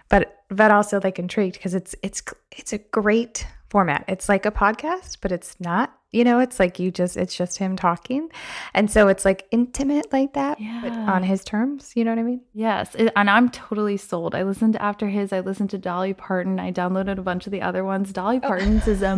[SPEAKER 5] but but also like intrigued because it's it's it's a great format. It's like a podcast, but it's not. You know, it's like you just, it's just him talking. And so it's like intimate like that,
[SPEAKER 3] Yeah.
[SPEAKER 5] but on his terms. You know what I mean?
[SPEAKER 3] Yes, it- and I'm totally sold. I listened to After His. I listened to Dolly Parton. I downloaded a bunch of the other ones. Dolly oh. Parton's is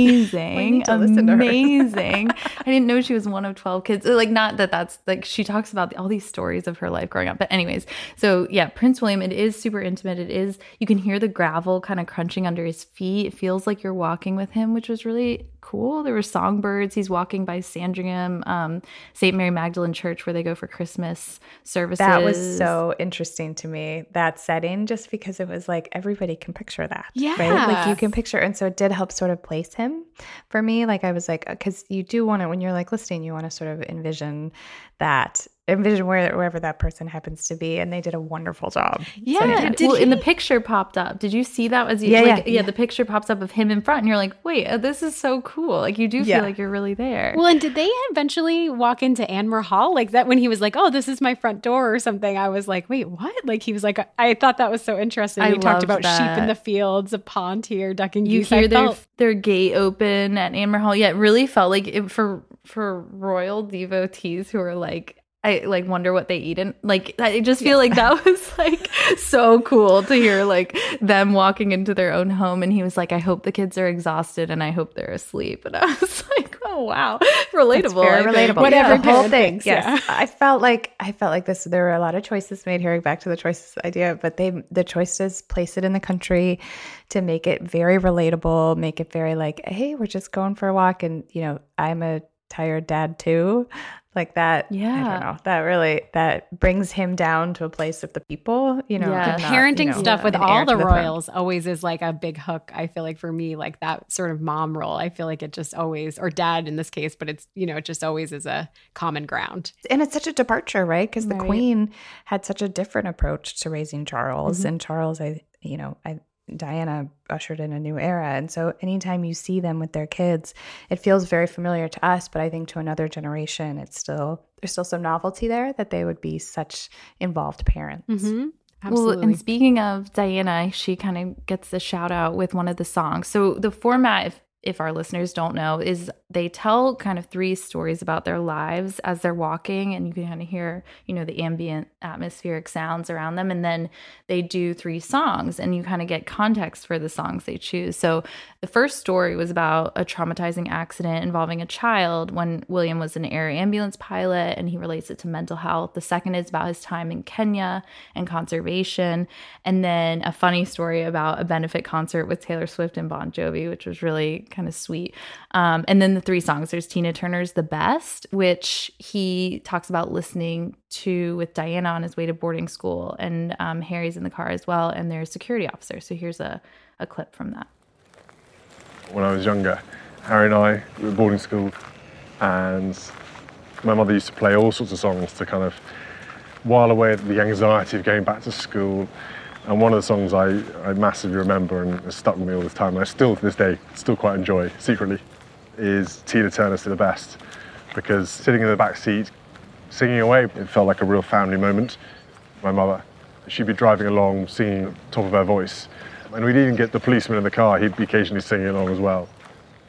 [SPEAKER 3] amazing,
[SPEAKER 5] need to listen to her.
[SPEAKER 3] amazing. I didn't know she was one of twelve kids. Uh, like, not that that's like she talks about all these stories of her life growing up. But anyways, so yeah, Prince William. It is super intimate. It is. You can hear the gravel kind of crunching under his feet. It feels like you're walking with him, which was really cool. There were songbirds. He's walking by Sandringham, um, St. Mary Magdalene Church, where they go for Christmas services.
[SPEAKER 5] That was so interesting to me, that setting, just because it was like everybody can picture that. Right? Like you can picture. And so it did help sort of place him for me. Like I was like, because you do want to, when you're like listening, you want to sort of envision that, envision where, wherever that person happens to be. And they did a wonderful job.
[SPEAKER 3] Yeah.
[SPEAKER 4] Did
[SPEAKER 3] well, and the picture popped up. Did you see that? As you,
[SPEAKER 5] Yeah,
[SPEAKER 3] like,
[SPEAKER 5] yeah,
[SPEAKER 3] yeah, The picture pops up of him in front, and you're like, wait, uh, this is so cool. Like you do feel like you're really there.
[SPEAKER 4] Well, and did they eventually walk into Anmer Hall like that when he was like, "Oh, this is my front door" or something? I was like, "Wait, what?" Like he was like, I thought that was so interesting.
[SPEAKER 3] I
[SPEAKER 4] he talked
[SPEAKER 3] loved
[SPEAKER 4] about sheep in the fields, a pond here, ducking
[SPEAKER 3] you
[SPEAKER 4] geese.
[SPEAKER 3] Hear their
[SPEAKER 4] felt-
[SPEAKER 3] their gate open at Anmer Hall. Yeah, it really felt like it for for royal devotees who are like. I like wonder what they eat and like I just feel like that was like so cool to hear like them walking into their own home and he was like I hope the kids are exhausted and I hope they're asleep and I was like oh wow relatable
[SPEAKER 5] Very
[SPEAKER 3] I think.
[SPEAKER 5] relatable.
[SPEAKER 4] Whatever
[SPEAKER 5] yeah, whole thing. yes,
[SPEAKER 4] yeah.
[SPEAKER 5] I felt like I felt like this. There were a lot of choices made here. Back to the choices idea, but they the choices place it in the country to make it very relatable, make it very like, hey, we're just going for a walk, and you know, I'm a tired dad too, like that.
[SPEAKER 3] Yeah.
[SPEAKER 5] I don't know. That really that brings him down to a place of the people. You know,
[SPEAKER 3] Yeah.
[SPEAKER 5] and not,
[SPEAKER 4] parenting
[SPEAKER 5] you know,
[SPEAKER 4] stuff with all
[SPEAKER 5] heir
[SPEAKER 4] the
[SPEAKER 5] to throne.
[SPEAKER 4] royals always is like a big hook. I feel like for me, like that sort of mom role, I feel like it just always, or dad in this case, but it's you know, it just always is a common ground.
[SPEAKER 5] and it's such a departure, right? Because the
[SPEAKER 3] Right.
[SPEAKER 5] queen had such a different approach to raising Charles,
[SPEAKER 3] Mm-hmm.
[SPEAKER 5] and Charles, I, you know, I Diana ushered in a new era, and so anytime you see them with their kids, it feels very familiar to us, but I think to another generation, it's still there's still some novelty there that they would be such involved parents.
[SPEAKER 4] Mm-hmm.
[SPEAKER 3] Well, and speaking of Diana, she kind of gets the shout out with one of the songs. So the format, if if our listeners don't know, is they tell kind of three stories about their lives as they're walking, and you can kind of hear, you know, the ambient atmospheric sounds around them, and then they do three songs, and you kind of get context for the songs they choose. So the first story was about a traumatizing accident involving a child when William was an air ambulance pilot, and he relates it to mental health. The second is about his time in Kenya and conservation, and then a funny story about a benefit concert with Taylor Swift and Bon Jovi, which was really kind of sweet. Um, and then the three songs there's Tina Turner's The Best, which he talks about listening to with Diana on his way to boarding school, and um, Harry's in the car as well, and there's security officer. So here's a, a clip from that.
[SPEAKER 8] when I was younger. Harry and I were boarding school, and my mother used to play all sorts of songs to kind of while away the anxiety of going back to school. And one of the songs I, I massively remember and has stuck with me all this time, and I still to this day still quite enjoy secretly, is Tina Turner's "To the Best," because sitting in the back seat, singing away, it felt like a real family moment. My mother, she'd be driving along, singing at the top of her voice, and we'd even get the policeman in the car. He'd be occasionally singing along as well.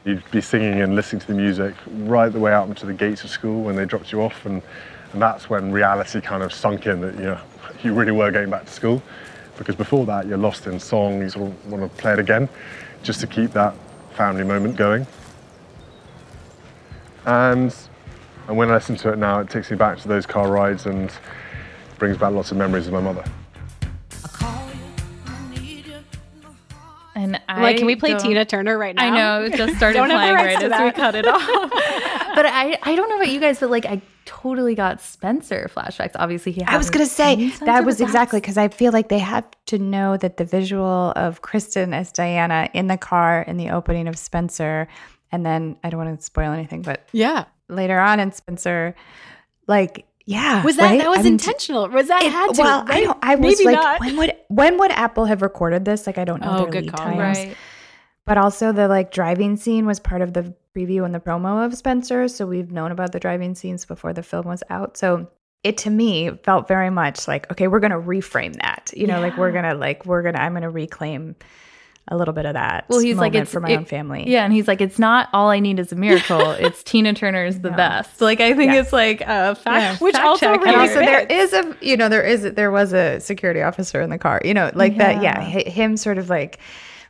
[SPEAKER 8] You'd be singing and listening to the music right the way out into the gates of school when they dropped you off, and, and that's when reality kind of sunk in that you know, you really were going back to school. Because before that, you're lost in song, you sort of want to play it again just to keep that family moment going. And, and when I listen to it now, it takes me back to those car rides and brings back lots of memories of my mother.
[SPEAKER 3] And I
[SPEAKER 4] like, can we play Tina Turner right now?
[SPEAKER 3] I know, it just started
[SPEAKER 4] Don't have the
[SPEAKER 3] playing right as we cut it off. but I, I don't know about you guys, but like I totally got Spencer flashbacks. Obviously, he.
[SPEAKER 5] I was going to say that was
[SPEAKER 3] that's-
[SPEAKER 5] exactly because I feel like they had to know that the visual of Kristen as Diana in the car in the opening of Spencer, and then I don't want to spoil anything, but
[SPEAKER 4] Yeah.
[SPEAKER 5] later on in Spencer, like yeah,
[SPEAKER 4] Was that
[SPEAKER 5] right?
[SPEAKER 4] that was
[SPEAKER 5] I mean,
[SPEAKER 4] intentional? Was that
[SPEAKER 5] it-
[SPEAKER 4] had to?
[SPEAKER 5] well, I don't. I was
[SPEAKER 4] Maybe
[SPEAKER 5] like,
[SPEAKER 4] not.
[SPEAKER 5] when would when would Apple have recorded this? Like, I don't know
[SPEAKER 4] Oh,
[SPEAKER 5] their
[SPEAKER 4] good
[SPEAKER 5] lead
[SPEAKER 4] call.
[SPEAKER 5] times.
[SPEAKER 3] Right.
[SPEAKER 5] But also the like driving scene was part of the preview and the promo of Spencer, so we've known about the driving scenes before the film was out. So it to me felt very much like okay, we're gonna reframe that. You know, like we're gonna like we're gonna I'm gonna reclaim a little bit of that.
[SPEAKER 3] Well, he's like it's
[SPEAKER 5] for my
[SPEAKER 3] it,
[SPEAKER 5] own family.
[SPEAKER 3] Yeah, and he's like, it's not all I need is a miracle. it's Tina Turner's the no. best. Like I think it's like a fact, yeah.
[SPEAKER 4] which
[SPEAKER 3] fact
[SPEAKER 4] also
[SPEAKER 3] check.
[SPEAKER 5] and also there is a you know there is there was a security officer in the car. You know, like yeah. that. Yeah, him sort of like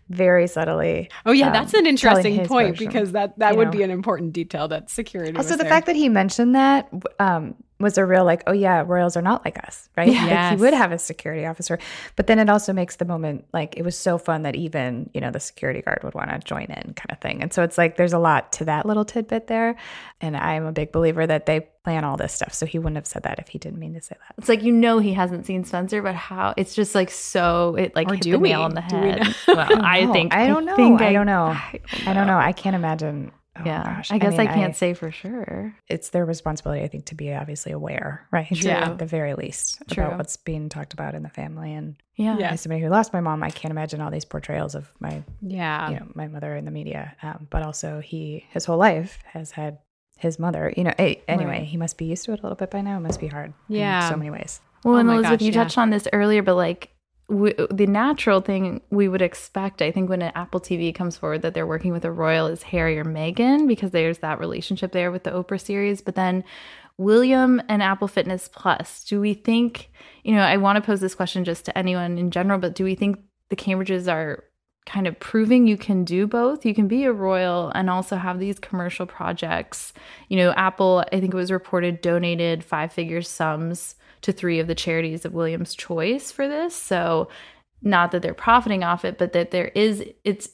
[SPEAKER 5] very subtly.
[SPEAKER 4] Oh yeah, um, that's an interesting point version, because that that would know. be an important detail that security.
[SPEAKER 5] Also, the
[SPEAKER 4] there.
[SPEAKER 5] fact that he mentioned that um, was a real like, oh yeah, royals are not like us, right?
[SPEAKER 4] Yes.
[SPEAKER 5] Like he would have a security officer, but then it also makes the moment like it was so fun that even you know the security guard would want to join in, kind of thing. And so it's like there's a lot to that little tidbit there, and I'm a big believer that they plan all this stuff, so he wouldn't have said that if he didn't mean to say that.
[SPEAKER 3] It's like you know he hasn't seen Spencer, but how it's just like so it like or hit the we? nail on the head.
[SPEAKER 5] well, I, I think I don't know. I, I don't know. I don't know. I don't know. I can't imagine
[SPEAKER 3] Oh, yeah, gosh. I guess I, mean, I can't I, say for sure.
[SPEAKER 5] It's their responsibility, I think, to be obviously aware, right?
[SPEAKER 3] True.
[SPEAKER 5] At the very least,
[SPEAKER 3] True.
[SPEAKER 5] about what's being talked about in the family. And
[SPEAKER 3] yeah,
[SPEAKER 5] yeah. as somebody who lost my mom, I can't imagine all these portrayals of my
[SPEAKER 4] yeah,
[SPEAKER 5] you know, my mother in the media. Um, but also, he his whole life has had his mother. You know, anyway, right. he must be used to it a little bit by now. It must be hard.
[SPEAKER 4] Yeah,
[SPEAKER 5] so many ways.
[SPEAKER 3] Well, oh and Elizabeth, gosh, you yeah. touched on this earlier, but like we, the natural thing we would expect, I think, when an Apple TV comes forward that they're working with a royal is Harry or Meghan because there's that relationship there with the Oprah series. But then William and Apple Fitness Plus, do we think, you know, I want to pose this question just to anyone in general, but do we think the Cambridges are kind of proving you can do both? You can be a royal and also have these commercial projects. You know, Apple, I think it was reported, donated five figure sums to three of the charities of William's choice for this. So not that they're profiting off it, but that there is it's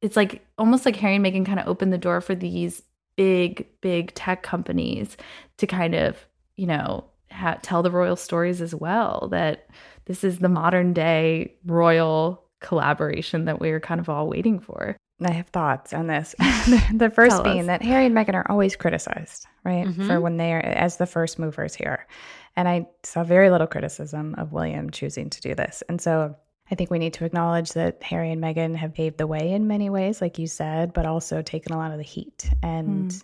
[SPEAKER 3] it's like almost like Harry and Meghan kind of opened the door for these big, big tech companies to kind of, you know, ha- tell the royal stories as well. That this is the modern day royal collaboration that we are kind of all waiting for.
[SPEAKER 5] I have thoughts on this. the first being that Harry and Meghan are always criticized, right? Mm-hmm. For when they are as the first movers here. And I saw very little criticism of William choosing to do this. And so I think we need to acknowledge that Harry and Meghan have paved the way in many ways, like you said, but also taken a lot of the heat. And mm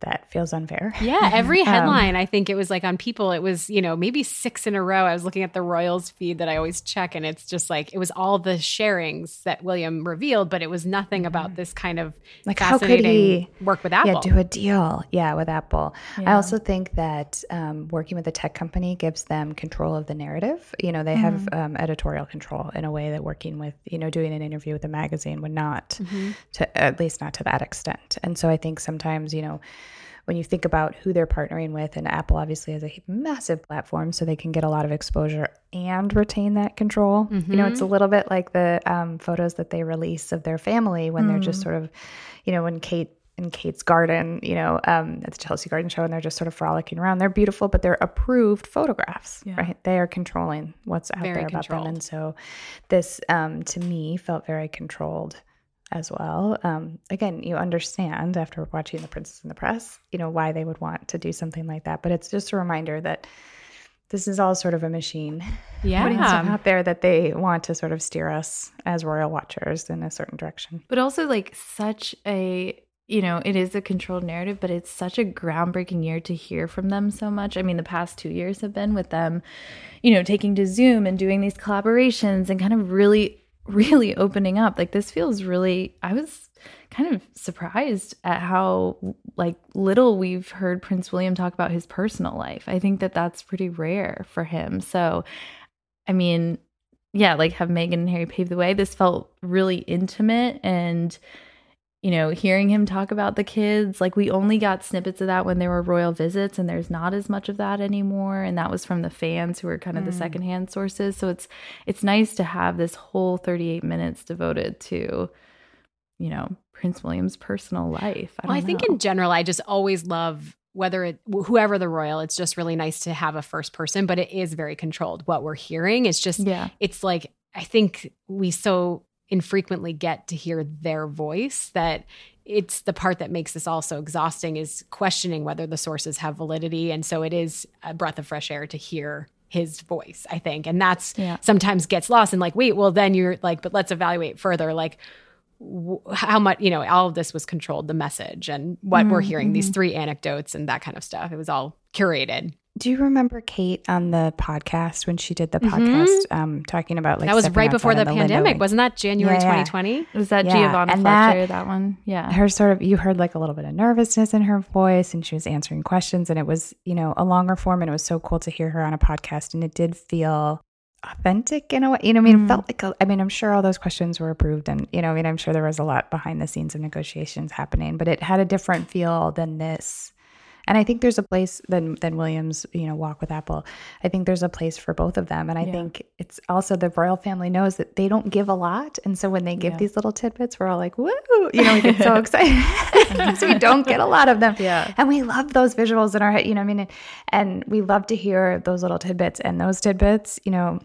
[SPEAKER 5] that feels unfair.
[SPEAKER 4] Yeah, every um, headline, um, I think it was like on People, it was, you know, maybe six in a row. I was looking at the Royals feed that I always check, and it's just like it was all the sharings that William revealed, but it was nothing about this kind of like how could he work with Apple?
[SPEAKER 5] Yeah, do a deal. Yeah, with Apple. Yeah. I also think that um, working with a tech company gives them control of the narrative. You know, they mm-hmm. have um, editorial control in a way that working with, you know, doing an interview with a magazine would not, mm-hmm. to at least not to that extent. And so I think sometimes, you know, when you think about who they're partnering with, and Apple obviously has a massive platform, so they can get a lot of exposure and retain that control. Mm-hmm. You know, it's a mm-hmm. little bit like the um, photos that they release of their family when mm. they're just mm. sort of, you know, when Kate in Kate's garden, you know, um, at the Chelsea Garden Show, and they're just sort of frolicking around. They're beautiful, but they're approved photographs, yeah. right? They are controlling what's out very there about controlled. them, and so this, um, to me, felt very controlled as well. Um, again, you understand after watching The Princes and the Press, you know, why they would want to do something like that. But it's just a reminder that this is all sort of a machine.
[SPEAKER 4] Yeah.
[SPEAKER 5] Putting stuff out there that they want to sort of steer us as royal watchers in a certain direction.
[SPEAKER 3] But also, like, such a you know, it is a controlled narrative, but it's such a groundbreaking year to hear from them so much. I mean, the past two years have been with them, you know, taking to Zoom and doing these collaborations and kind of really really opening up. Like this feels really I was kind of surprised at how like little we've heard Prince William talk about his personal life. I think that that's pretty rare for him. So I mean, yeah, like have Meghan and Harry pave the way. This felt really intimate and you know, hearing him talk about the kids, like we only got snippets of that when there were royal visits, and there's not as much of that anymore. And that was from the fans who were kind of mm. the secondhand sources. So it's it's nice to have this whole 38 minutes devoted to, you know, Prince William's personal life.
[SPEAKER 4] I well, I think in general, I just always love whether it whoever the royal it's just really nice to have a first person but it is very controlled what we're hearing it's just yeah it's like i think we so infrequently get to hear their voice that it's the part that makes this all so exhausting is questioning whether the sources have validity and so it is a breath of fresh air to hear his voice i think and that's yeah. sometimes gets lost and like wait well then you're like but let's evaluate further like w- how much you know all of this was controlled the message and what mm-hmm. we're hearing these mm-hmm. three anecdotes and that kind of stuff it was all curated
[SPEAKER 5] do you remember Kate on the podcast when she did the mm-hmm. podcast um, talking about like
[SPEAKER 4] that was right before the, the pandemic, wasn't that January yeah, 2020?
[SPEAKER 3] Was that yeah. Giovanna and Fletcher? That, that one, yeah.
[SPEAKER 5] Her sort of you heard like a little bit of nervousness in her voice, and she was answering questions, and it was you know a longer form, and it was so cool to hear her on a podcast, and it did feel authentic in a way. You know, I mean, mm. it felt like, a, I mean, I'm sure all those questions were approved and, you know, I mean, I'm sure there was a lot behind the scenes of negotiations happening, but it had a different feel than this and I think there's a place than than Williams, you know, Walk with Apple. I think there's a place for both of them. And I yeah. think it's also the royal family knows that they don't give a lot. And so when they give yeah. these little tidbits, we're all like, woo, you know, we get so excited because we don't get a lot of them.
[SPEAKER 3] Yeah.
[SPEAKER 5] And we love those visuals in our head, you know, I mean, and we love to hear those little tidbits. And those tidbits, you know,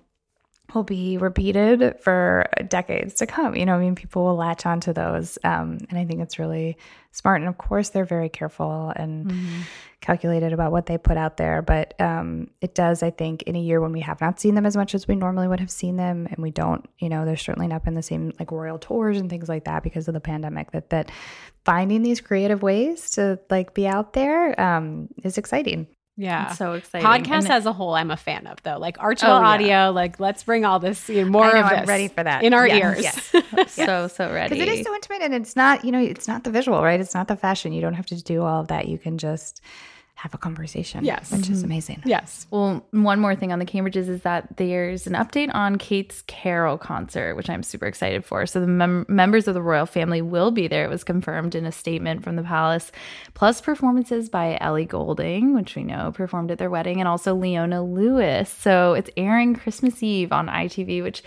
[SPEAKER 5] will be repeated for decades to come. You know, I mean, people will latch onto those. Um, and I think it's really smart. And of course, they're very careful and mm-hmm. calculated about what they put out there. But um, it does, I think, in a year when we have not seen them as much as we normally would have seen them, and we don't, you know, they're certainly not been the same like royal tours and things like that because of the pandemic. That that finding these creative ways to like be out there um, is exciting.
[SPEAKER 4] Yeah.
[SPEAKER 3] It's so exciting.
[SPEAKER 4] Podcasts as a whole, I'm a fan of though. Like Archwell oh, yeah. Audio, like let's bring all this, you know, more know, of this.
[SPEAKER 5] I'm ready for that.
[SPEAKER 4] In our ears.
[SPEAKER 3] Yes. so, so ready.
[SPEAKER 5] Because it is so intimate and it's not, you know, it's not the visual, right? It's not the fashion. You don't have to do all of that. You can just have a conversation.
[SPEAKER 4] Yes.
[SPEAKER 5] Which mm-hmm. is amazing.
[SPEAKER 4] Yes.
[SPEAKER 3] Well, one more thing on the Cambridges is that there's an update on Kate's Carol concert, which I'm super excited for. So the mem- members of the royal family will be there. It was confirmed in a statement from the palace, plus performances by Ellie Goulding, which we know performed at their wedding, and also Leona Lewis. So it's airing Christmas Eve on ITV, which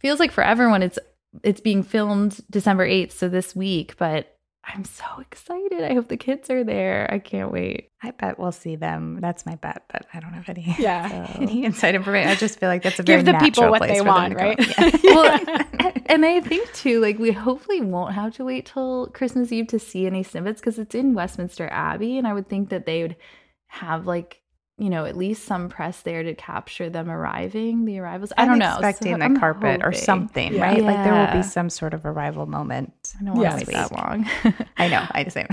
[SPEAKER 3] feels like for everyone it's it's being filmed December 8th, so this week, but I'm so excited. I hope the kids are there. I can't wait.
[SPEAKER 5] I bet we'll see them. That's my bet, but I don't have any,
[SPEAKER 4] yeah.
[SPEAKER 5] So, any inside information. I just feel like that's a very
[SPEAKER 4] give the people what they want, right? Yeah.
[SPEAKER 3] well, and I think too, like we hopefully won't have to wait till Christmas Eve to see any snippets because it's in Westminster Abbey, and I would think that they would have like you know, at least some press there to capture them arriving, the arrivals. I don't
[SPEAKER 5] I'm
[SPEAKER 3] know.
[SPEAKER 5] Expecting so the I'm carpet hoping. or something, yeah. right? Yeah. Like there will be some sort of arrival moment.
[SPEAKER 3] I don't want to wait that long.
[SPEAKER 5] I know. I the same.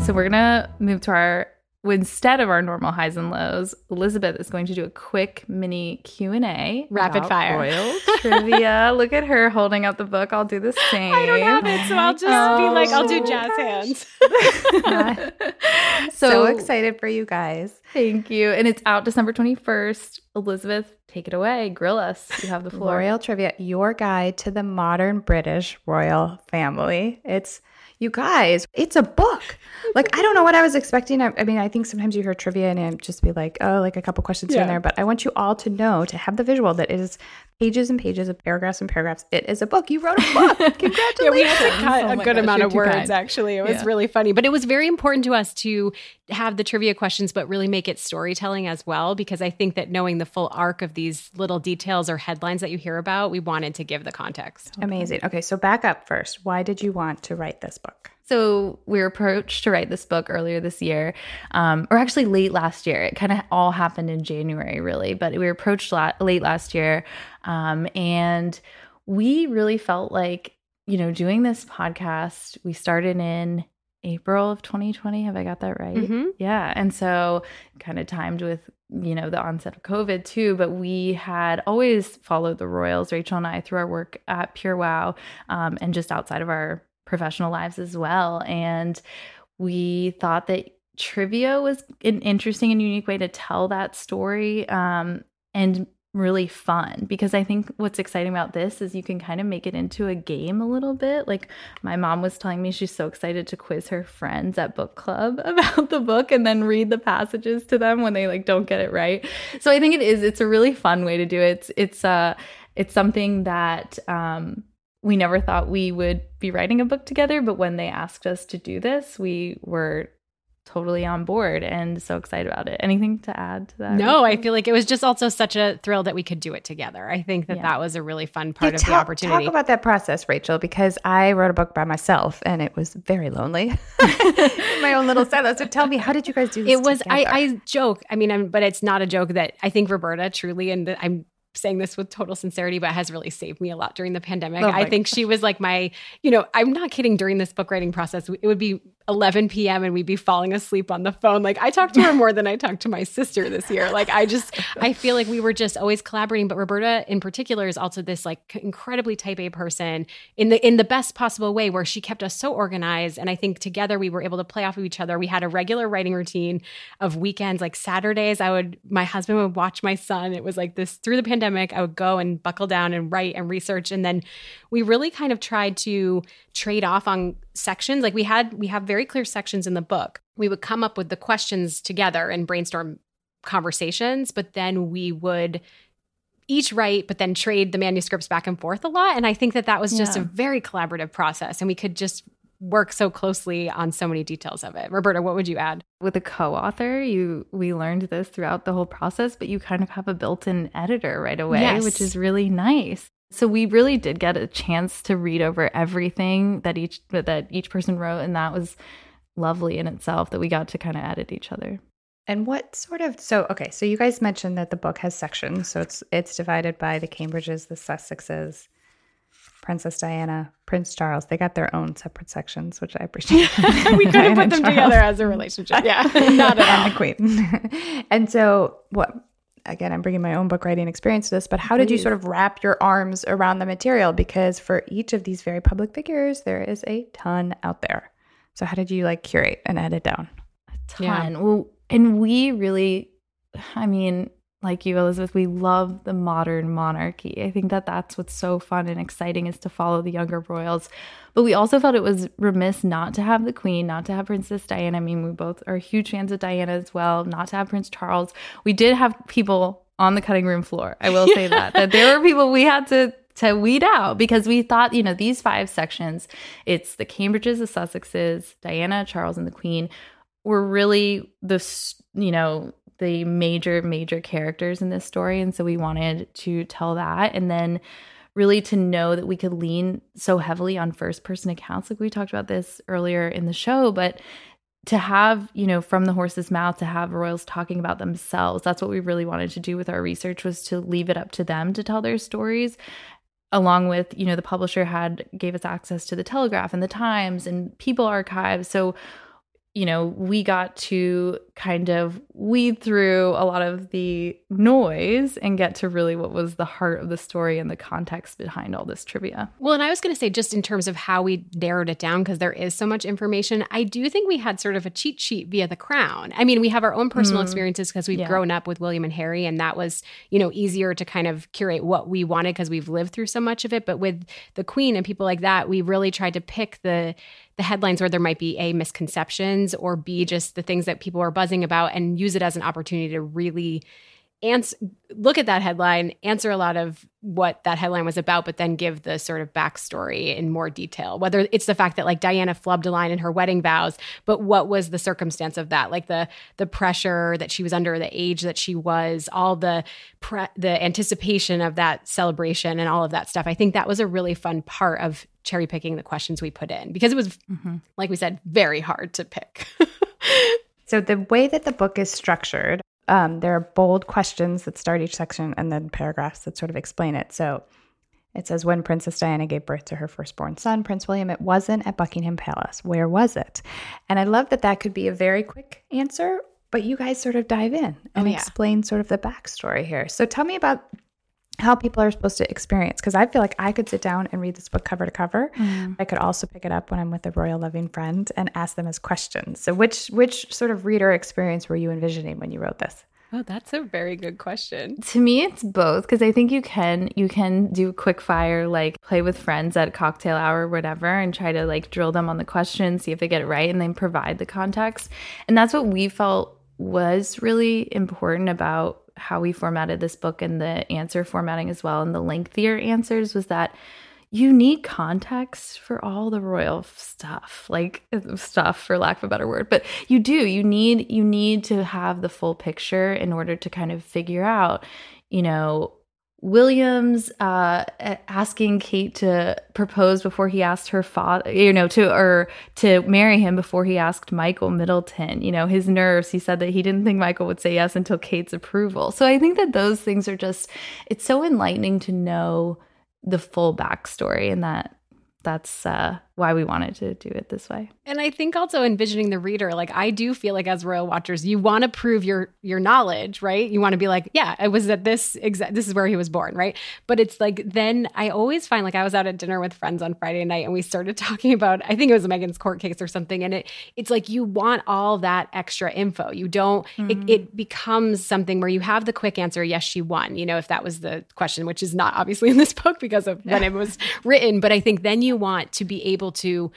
[SPEAKER 3] so we're gonna move to our instead of our normal highs and lows, Elizabeth is going to do a quick mini Q and A,
[SPEAKER 4] rapid fire
[SPEAKER 3] royal trivia. Look at her holding out the book. I'll do the same.
[SPEAKER 4] I don't have it, so I'll just oh, be like, I'll do jazz hands.
[SPEAKER 5] so, so excited for you guys!
[SPEAKER 3] Thank you, and it's out December twenty first. Elizabeth, take it away. Grill us. You have the floor.
[SPEAKER 5] Royal trivia, your guide to the modern British royal family. It's you guys, it's a book. Like, I don't know what I was expecting. I, I, mean, I think sometimes you hear trivia and it just be like, oh, like a couple questions yeah. here and there. But I want you all to know, to have the visual that it is pages and pages of paragraphs and paragraphs. It is a book. You wrote a book. Congratulations. yeah, we
[SPEAKER 4] had to cut oh a good oh gosh, amount of words, kind. actually. It was yeah. really funny. But it was very important to us to have the trivia questions, but really make it storytelling as well, because I think that knowing the full arc of these little details or headlines that you hear about, we wanted to give the context.
[SPEAKER 5] Amazing. Okay, so back up first. Why did you want to write this book?
[SPEAKER 3] So we were approached to write this book earlier this year, um, or actually late last year. It kind of all happened in January, really, but we were approached la- late last year, um, and we really felt like you know doing this podcast. We started in April of 2020. Have I got that right?
[SPEAKER 4] Mm-hmm.
[SPEAKER 3] Yeah, and so kind of timed with you know the onset of COVID too. But we had always followed the Royals, Rachel and I, through our work at PureWow, um, and just outside of our professional lives as well. And we thought that trivia was an interesting and unique way to tell that story um, and really fun because I think what's exciting about this is you can kind of make it into a game a little bit. Like my mom was telling me she's so excited to quiz her friends at book club about the book and then read the passages to them when they like don't get it right. So I think it is it's a really fun way to do it. It's it's uh it's something that um we never thought we would be writing a book together, but when they asked us to do this, we were totally on board and so excited about it. Anything to add to that?
[SPEAKER 4] No, I feel like it was just also such a thrill that we could do it together. I think that yeah. that was a really fun part yeah, of
[SPEAKER 5] talk,
[SPEAKER 4] the opportunity.
[SPEAKER 5] Talk about that process, Rachel, because I wrote a book by myself and it was very lonely in my own little silo. So tell me, how did you guys do this?
[SPEAKER 4] It was, I, I, joke, I mean, I'm, but it's not a joke that I think Roberta truly, and I'm saying this with total sincerity, but has really saved me a lot during the pandemic. Oh I think she was like my, you know, I'm not kidding. During this book writing process, it would be 11 p.m. and we'd be falling asleep on the phone. Like I talked to her more than I talked to my sister this year. Like I just, I feel like we were just always collaborating. But Roberta in particular is also this like incredibly type A person in the in the best possible way, where she kept us so organized. And I think together we were able to play off of each other. We had a regular writing routine of weekends, like Saturdays. I would, my husband would watch my son. It was like this through the pandemic. I would go and buckle down and write and research, and then we really kind of tried to trade off on sections. Like we had we have very clear sections in the book. We would come up with the questions together and brainstorm conversations but then we would each write but then trade the manuscripts back and forth a lot. And i think that that was just yeah. a very collaborative process. And we could just work so closely on so many details of it roberta what would you add
[SPEAKER 3] with a co-author you we learned this throughout the whole process but you kind of have a built-in editor right away yes. which is really nice so we really did get a chance to read over everything that each that each person wrote and that was lovely in itself that we got to kind of edit each other.
[SPEAKER 5] And what sort of so okay, so you guys mentioned that the book has sections. So it's it's divided by the Cambridges, the Sussexes, Princess Diana, Prince Charles. They got their own separate sections, which I appreciate.
[SPEAKER 4] we couldn't put them Charles. together as a relationship. Yeah, not at all.
[SPEAKER 5] And the Queen. and so what again, I'm bringing my own book writing experience to this, but how did you sort of wrap your arms around the material? Because for each of these very public figures, there is a ton out there. So how did you like curate and edit down?
[SPEAKER 3] A ton. Yeah. Well, and we really, I mean, like you, Elizabeth, we love the modern monarchy. I think that that's what's so fun and exciting is to follow the younger royals. But we also felt it was remiss not to have the Queen, not to have Princess Diana. I mean, we both are huge fans of Diana as well, not to have Prince Charles. We did have people on the cutting room floor. I will say that that there were people we had to to weed out because we thought, you know, these five sections, it's the Cambridges, the Sussexes, Diana, Charles, and the Queen, were really the, you know, the major, major characters in this story. And so we wanted to tell that. And then really to know that we could lean so heavily on first person accounts. Like we talked about this earlier in the show, but to have, you know, from the horse's mouth to have royals talking about themselves, that's what we really wanted to do with our research was to leave it up to them to tell their stories along with you know the publisher had gave us access to the telegraph and the times and people archives so you know, we got to kind of weed through a lot of the noise and get to really what was the heart of the story and the context behind all this trivia.
[SPEAKER 4] Well, and I was going to say, just in terms of how we narrowed it down, because there is so much information, I do think we had sort of a cheat sheet via the crown. I mean, we have our own personal mm. experiences because we've yeah. grown up with William and Harry, and that was, you know, easier to kind of curate what we wanted because we've lived through so much of it. But with the Queen and people like that, we really tried to pick the the headlines where there might be a misconceptions or b just the things that people are buzzing about and use it as an opportunity to really answer look at that headline answer a lot of what that headline was about but then give the sort of backstory in more detail. Whether it's the fact that like diana flubbed a line in her wedding vows but what was the circumstance of that? Like the the pressure that she was under the age that she was all the pre- the anticipation of that celebration and all of that stuff. I think that was a really fun part of cherry picking the questions we put in because it was mm-hmm. like we said very hard to pick
[SPEAKER 5] so the way that the book is structured um, there are bold questions that start each section and then paragraphs that sort of explain it. So it says, When Princess Diana gave birth to her firstborn son, Prince William, it wasn't at Buckingham Palace. Where was it? And I love that that could be a very quick answer, but you guys sort of dive in and oh, yeah. explain sort of the backstory here. So tell me about how people are supposed to experience because I feel like I could sit down and read this book cover to cover. Mm. I could also pick it up when I'm with a royal loving friend and ask them as questions. So which which sort of reader experience were you envisioning when you wrote this?
[SPEAKER 4] Oh, that's a very good question.
[SPEAKER 3] To me it's both because I think you can you can do quick fire like play with friends at cocktail hour or whatever and try to like drill them on the question, see if they get it right and then provide the context. And that's what we felt was really important about how we formatted this book and the answer formatting as well. And the lengthier answers was that you need context for all the royal stuff like stuff for lack of a better word. But you do you need you need to have the full picture in order to kind of figure out you know Williams uh, asking Kate to propose before he asked her father, you know, to or to marry him before he asked Michael Middleton. You know, his nerves. He said that he didn't think Michael would say yes until Kate's approval. So I think that those things are just. It's so enlightening to know the full backstory and that that's uh, why we wanted to do it this way.
[SPEAKER 4] And I think also envisioning the reader, like I do feel like as royal watchers, you want to prove your your knowledge, right? You want to be like, yeah, I was at this exact this is where he was born, right? But it's like then I always find like I was out at dinner with friends on Friday night and we started talking about I think it was Meghan's court case or something, and it it's like you want all that extra info. You don't mm-hmm. it, it becomes something where you have the quick answer, yes, she won, you know, if that was the question, which is not obviously in this book because of when it was written. But I think then you want to be able able to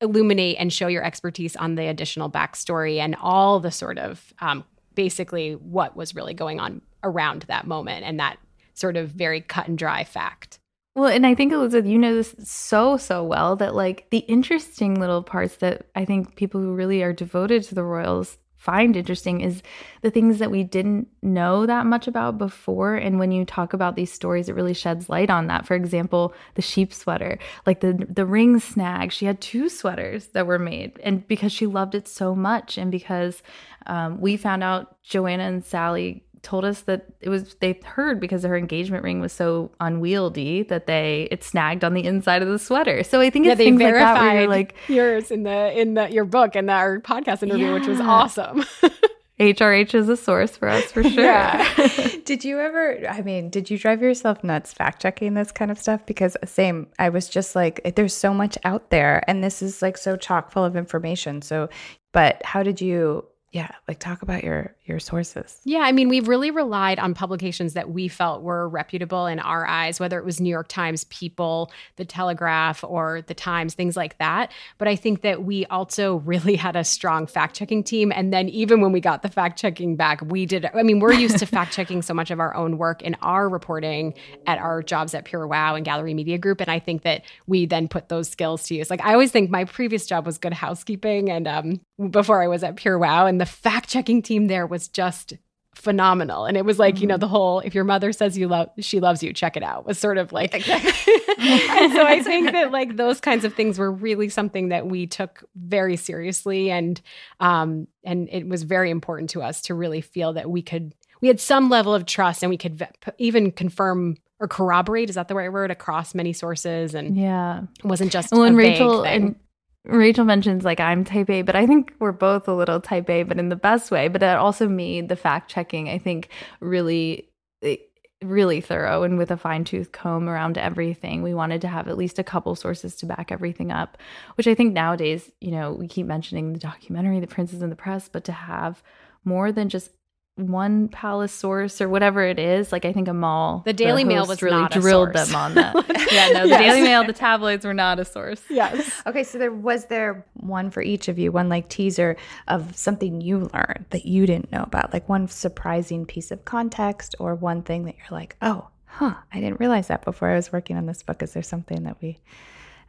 [SPEAKER 4] illuminate and show your expertise on the additional backstory and all the sort of um, basically what was really going on around that moment and that sort of very cut and dry fact.
[SPEAKER 3] Well, and I think Elizabeth, you know this so so well that like the interesting little parts that I think people who really are devoted to the royals find interesting is the things that we didn't know that much about before. And when you talk about these stories it really sheds light on that. For example the sheep sweater like the the ring snag. She had two sweaters that were made and because she loved it so much and because um, we found out joanna and sally told us that it was they heard because her engagement ring was so unwieldy that they it snagged on the inside of the sweater. So I think yeah, it's they verified like, like
[SPEAKER 4] yours in the in the your book and our podcast interview, yeah. which was awesome.
[SPEAKER 3] HRH is a source for us for sure. Yeah.
[SPEAKER 5] did you ever, I mean, did you drive yourself nuts fact checking this kind of stuff? Because, same, I was just like, eh, there's so much out there and this is like so chock full of information. So, but how did you yeah like talk about your your sources.
[SPEAKER 4] Yeah i mean we've really relied on publications that we felt were reputable in our eyes whether it was new york times people the telegraph or the times things like that. But i think that we also really had a strong fact checking team. And then even when we got the fact checking back we did i mean we're used to fact checking so much of our own work in our reporting at our jobs at PureWow and gallery media group. And i think that we then put those skills to use. Like i always think my previous job was good housekeeping. And um, before i was at PureWow and the fact checking team there was just phenomenal. And it was like, mm-hmm. you know, mm-hmm. the whole if your mother says you love she loves you, check it out was sort of like exactly. so I think that like those kinds of things were really something that we took very seriously and um and it was very important to us to really feel that we could we had some level of trust and we could even confirm or corroborate is that the right word across many sources and
[SPEAKER 3] yeah
[SPEAKER 4] it wasn't just
[SPEAKER 3] well and rachel and Rachel mentions like I'm type A, but I think we're both a little type A, but in the best way. But it also made the fact checking, I think, really, eh, really thorough and with a fine tooth comb around everything. We wanted to have at least a couple sources to back everything up, which I think nowadays, you know, we keep mentioning the documentary, The Princes and the Press, but to have more than just one palace source or whatever it is. Like I think a mall.
[SPEAKER 4] the Daily the Mail was really
[SPEAKER 3] drilled them on that. yeah, no, the yes. Daily Mail, the tabloids were not a source.
[SPEAKER 4] Yes.
[SPEAKER 5] okay, so there was there one for each of you, one like teaser of something you learned that you didn't know about, like one surprising piece of context or one thing that you're like, oh, huh, I didn't realize that before I was working on this book. Is there something that we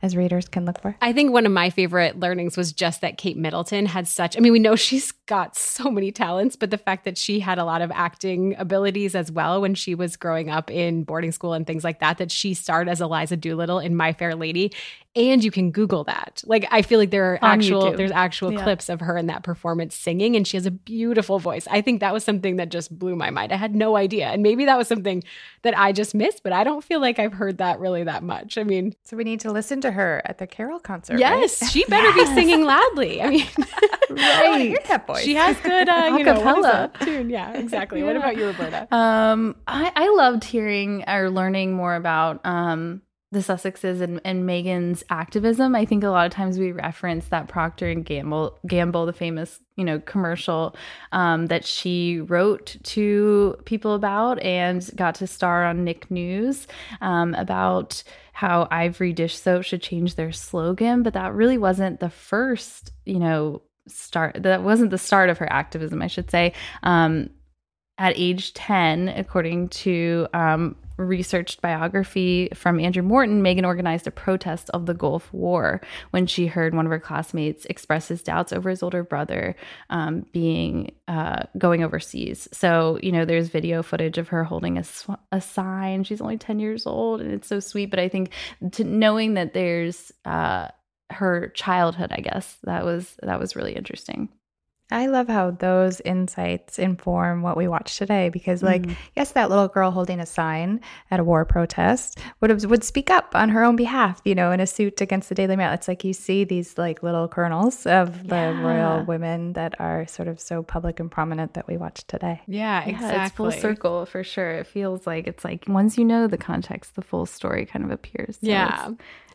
[SPEAKER 5] as readers can look for?
[SPEAKER 4] I think one of my favorite learnings was just that Kate Middleton had such, I mean, we know she's got so many talents, but the fact that she had a lot of acting abilities as well when she was growing up in boarding school and things like that, that she starred as Eliza Doolittle in My Fair Lady and you can google that like i feel like there are On actual YouTube. there's actual yeah. clips of her in that performance singing and she has a beautiful voice i think that was something that just blew my mind i had no idea and maybe that was something that i just missed but i don't feel like i've heard that really that much i mean
[SPEAKER 5] so we need to listen to her at the carol concert
[SPEAKER 4] yes
[SPEAKER 5] right?
[SPEAKER 4] she better yes. be singing loudly i mean
[SPEAKER 5] right that voice.
[SPEAKER 4] she has good uh, you know tune yeah exactly yeah. what about you roberta
[SPEAKER 3] um I, I loved hearing or learning more about um the Sussexes and, and Meghan's activism. I think a lot of times we reference that Procter and Gamble, Gamble, the famous you know commercial um, that she wrote to people about and got to star on Nick News um, about how Ivory dish soap should change their slogan, but that really wasn't the first you know start. That wasn't the start of her activism, I should say. Um, at age 10, according to um, researched biography from Andrew Morton, Meghan organized a protest of the Gulf War when she heard one of her classmates express his doubts over his older brother um, being uh, going overseas. So you know, there's video footage of her holding a, a sign. She's only ten years old, and it's so sweet. But I think to knowing that there's uh, her childhood, I guess that was that was really interesting.
[SPEAKER 5] I love how those insights inform what we watch today because, like, mm. yes, that little girl holding a sign at a war protest would have, would speak up on her own behalf, you know, in a suit against the Daily Mail. It's like you see these like little kernels of yeah. the royal women that are sort of so public and prominent that we watch today.
[SPEAKER 4] Yeah, exactly. Yeah,
[SPEAKER 3] it's full circle for sure. It feels like it's like once you know the context, the full story kind of appears.
[SPEAKER 4] So yeah.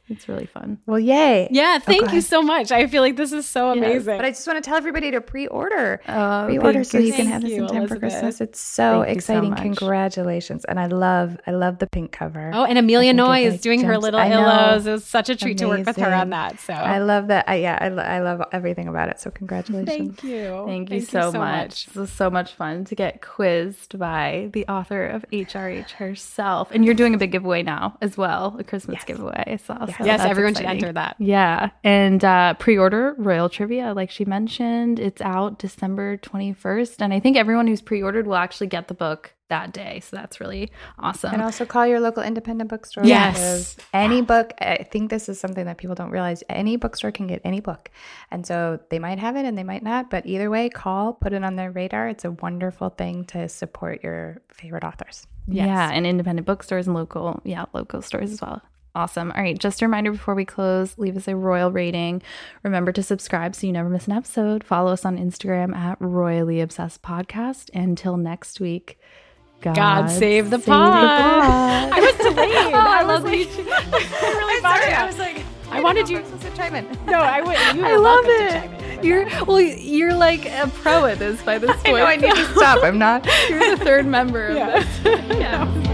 [SPEAKER 3] It's really fun.
[SPEAKER 5] Well, yay.
[SPEAKER 4] Yeah, oh, thank oh, you so much. I feel like this is so amazing. Yes,
[SPEAKER 5] but I just want to tell everybody to pre-order. Oh, pre-order so you can have this in time Elizabeth. for Christmas. It's so thank exciting. So Congratulations. And I love I love the pink cover.
[SPEAKER 4] Oh, and Amelia Noy is like doing her little illos. It was such a treat Amazing. to work with her on that. So
[SPEAKER 5] I love that. I, yeah, I, I love everything about it. So congratulations.
[SPEAKER 4] Thank you.
[SPEAKER 3] Thank you, thank so, you so, much. much. This was so much fun to get quizzed by the author of HRH herself. And you're doing a big giveaway now as well, a Christmas yes. giveaway. So
[SPEAKER 4] yes, yes everyone exciting. should enter that.
[SPEAKER 3] Yeah. And uh, pre order Royal Trivia, like she mentioned, it's out December 21st. And I think everyone who's pre ordered will actually get the book that day. So that's really awesome.
[SPEAKER 5] And also call your local independent bookstore.
[SPEAKER 3] Yes.
[SPEAKER 5] Any book, I think this is something that people don't realize. Any bookstore can get any book. And so they might have it and they might not. But either way, call, put it on their radar. It's a wonderful thing to support your favorite authors.
[SPEAKER 3] Yes. Yeah. And independent bookstores and local, yeah, local stores as well. Awesome. All right. Just a reminder before we close, leave us a royal rating. Remember to subscribe so you never miss an episode. Follow us on Instagram at Royally Obsessed Podcast. Until next week,
[SPEAKER 4] God, God save the pod. I was delayed. oh, I, I love like, you. I'm really sorry. I was like, I, I wanted you
[SPEAKER 5] to chime in.
[SPEAKER 4] No, I would. You
[SPEAKER 3] I love it. You're well. You're like a pro at this by this point.
[SPEAKER 5] I know. I need to stop. I'm not.
[SPEAKER 3] You're the third member of yeah. this.
[SPEAKER 1] yeah.